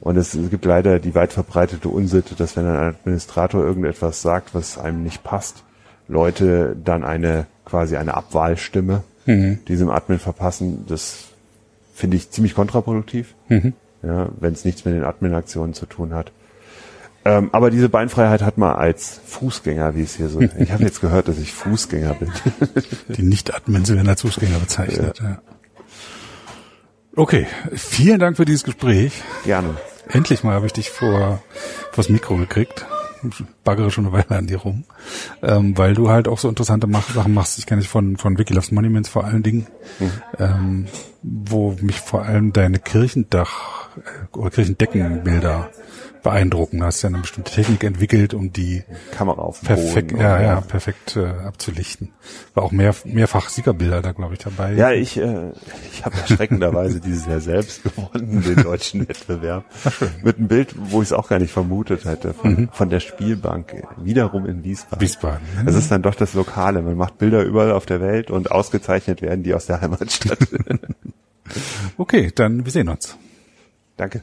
und es gibt leider die weit verbreitete Unsitte, dass wenn ein Administrator irgendetwas sagt, was einem nicht passt, Leute dann eine quasi eine Abwahlstimme Mhm. diesem Admin verpassen. Das finde ich ziemlich kontraproduktiv Mhm. ja, wenn es nichts mit den Admin-Aktionen zu tun hat. Ähm, aber diese Beinfreiheit hat man als Fußgänger, wie es hier so. Ich habe jetzt gehört, dass ich Fußgänger bin. Die Nicht-Admins werden als Fußgänger bezeichnet. Ja. Okay, vielen Dank für dieses Gespräch. Gerne. Endlich mal habe ich dich vor vors Mikro gekriegt. Ich baggere schon eine Weile an dir rum, ähm, weil du halt auch so interessante Sachen machst. Ich kenne dich von von Wikiloves Monuments vor allen Dingen, ähm, wo mich vor allem deine Kirchendach äh, oder Kirchendeckenbilder beeindrucken. Du hast ja eine bestimmte Technik entwickelt, um die Kamera auf perfekt, Boden. ja, ja, perfekt äh, abzulichten. War auch mehr, mehrfach Siegerbilder da, glaube ich, dabei. Ja, ich, äh, ich habe erschreckenderweise dieses Jahr selbst gewonnen, den deutschen Wettbewerb. Mit einem Bild, wo ich es auch gar nicht vermutet hätte, von, von der Spielbank, wiederum in Wiesbaden. Wiesbaden. Das ist dann doch das Lokale. Man macht Bilder überall auf der Welt und ausgezeichnet werden die aus der Heimatstadt. Okay, dann wir sehen uns. Danke.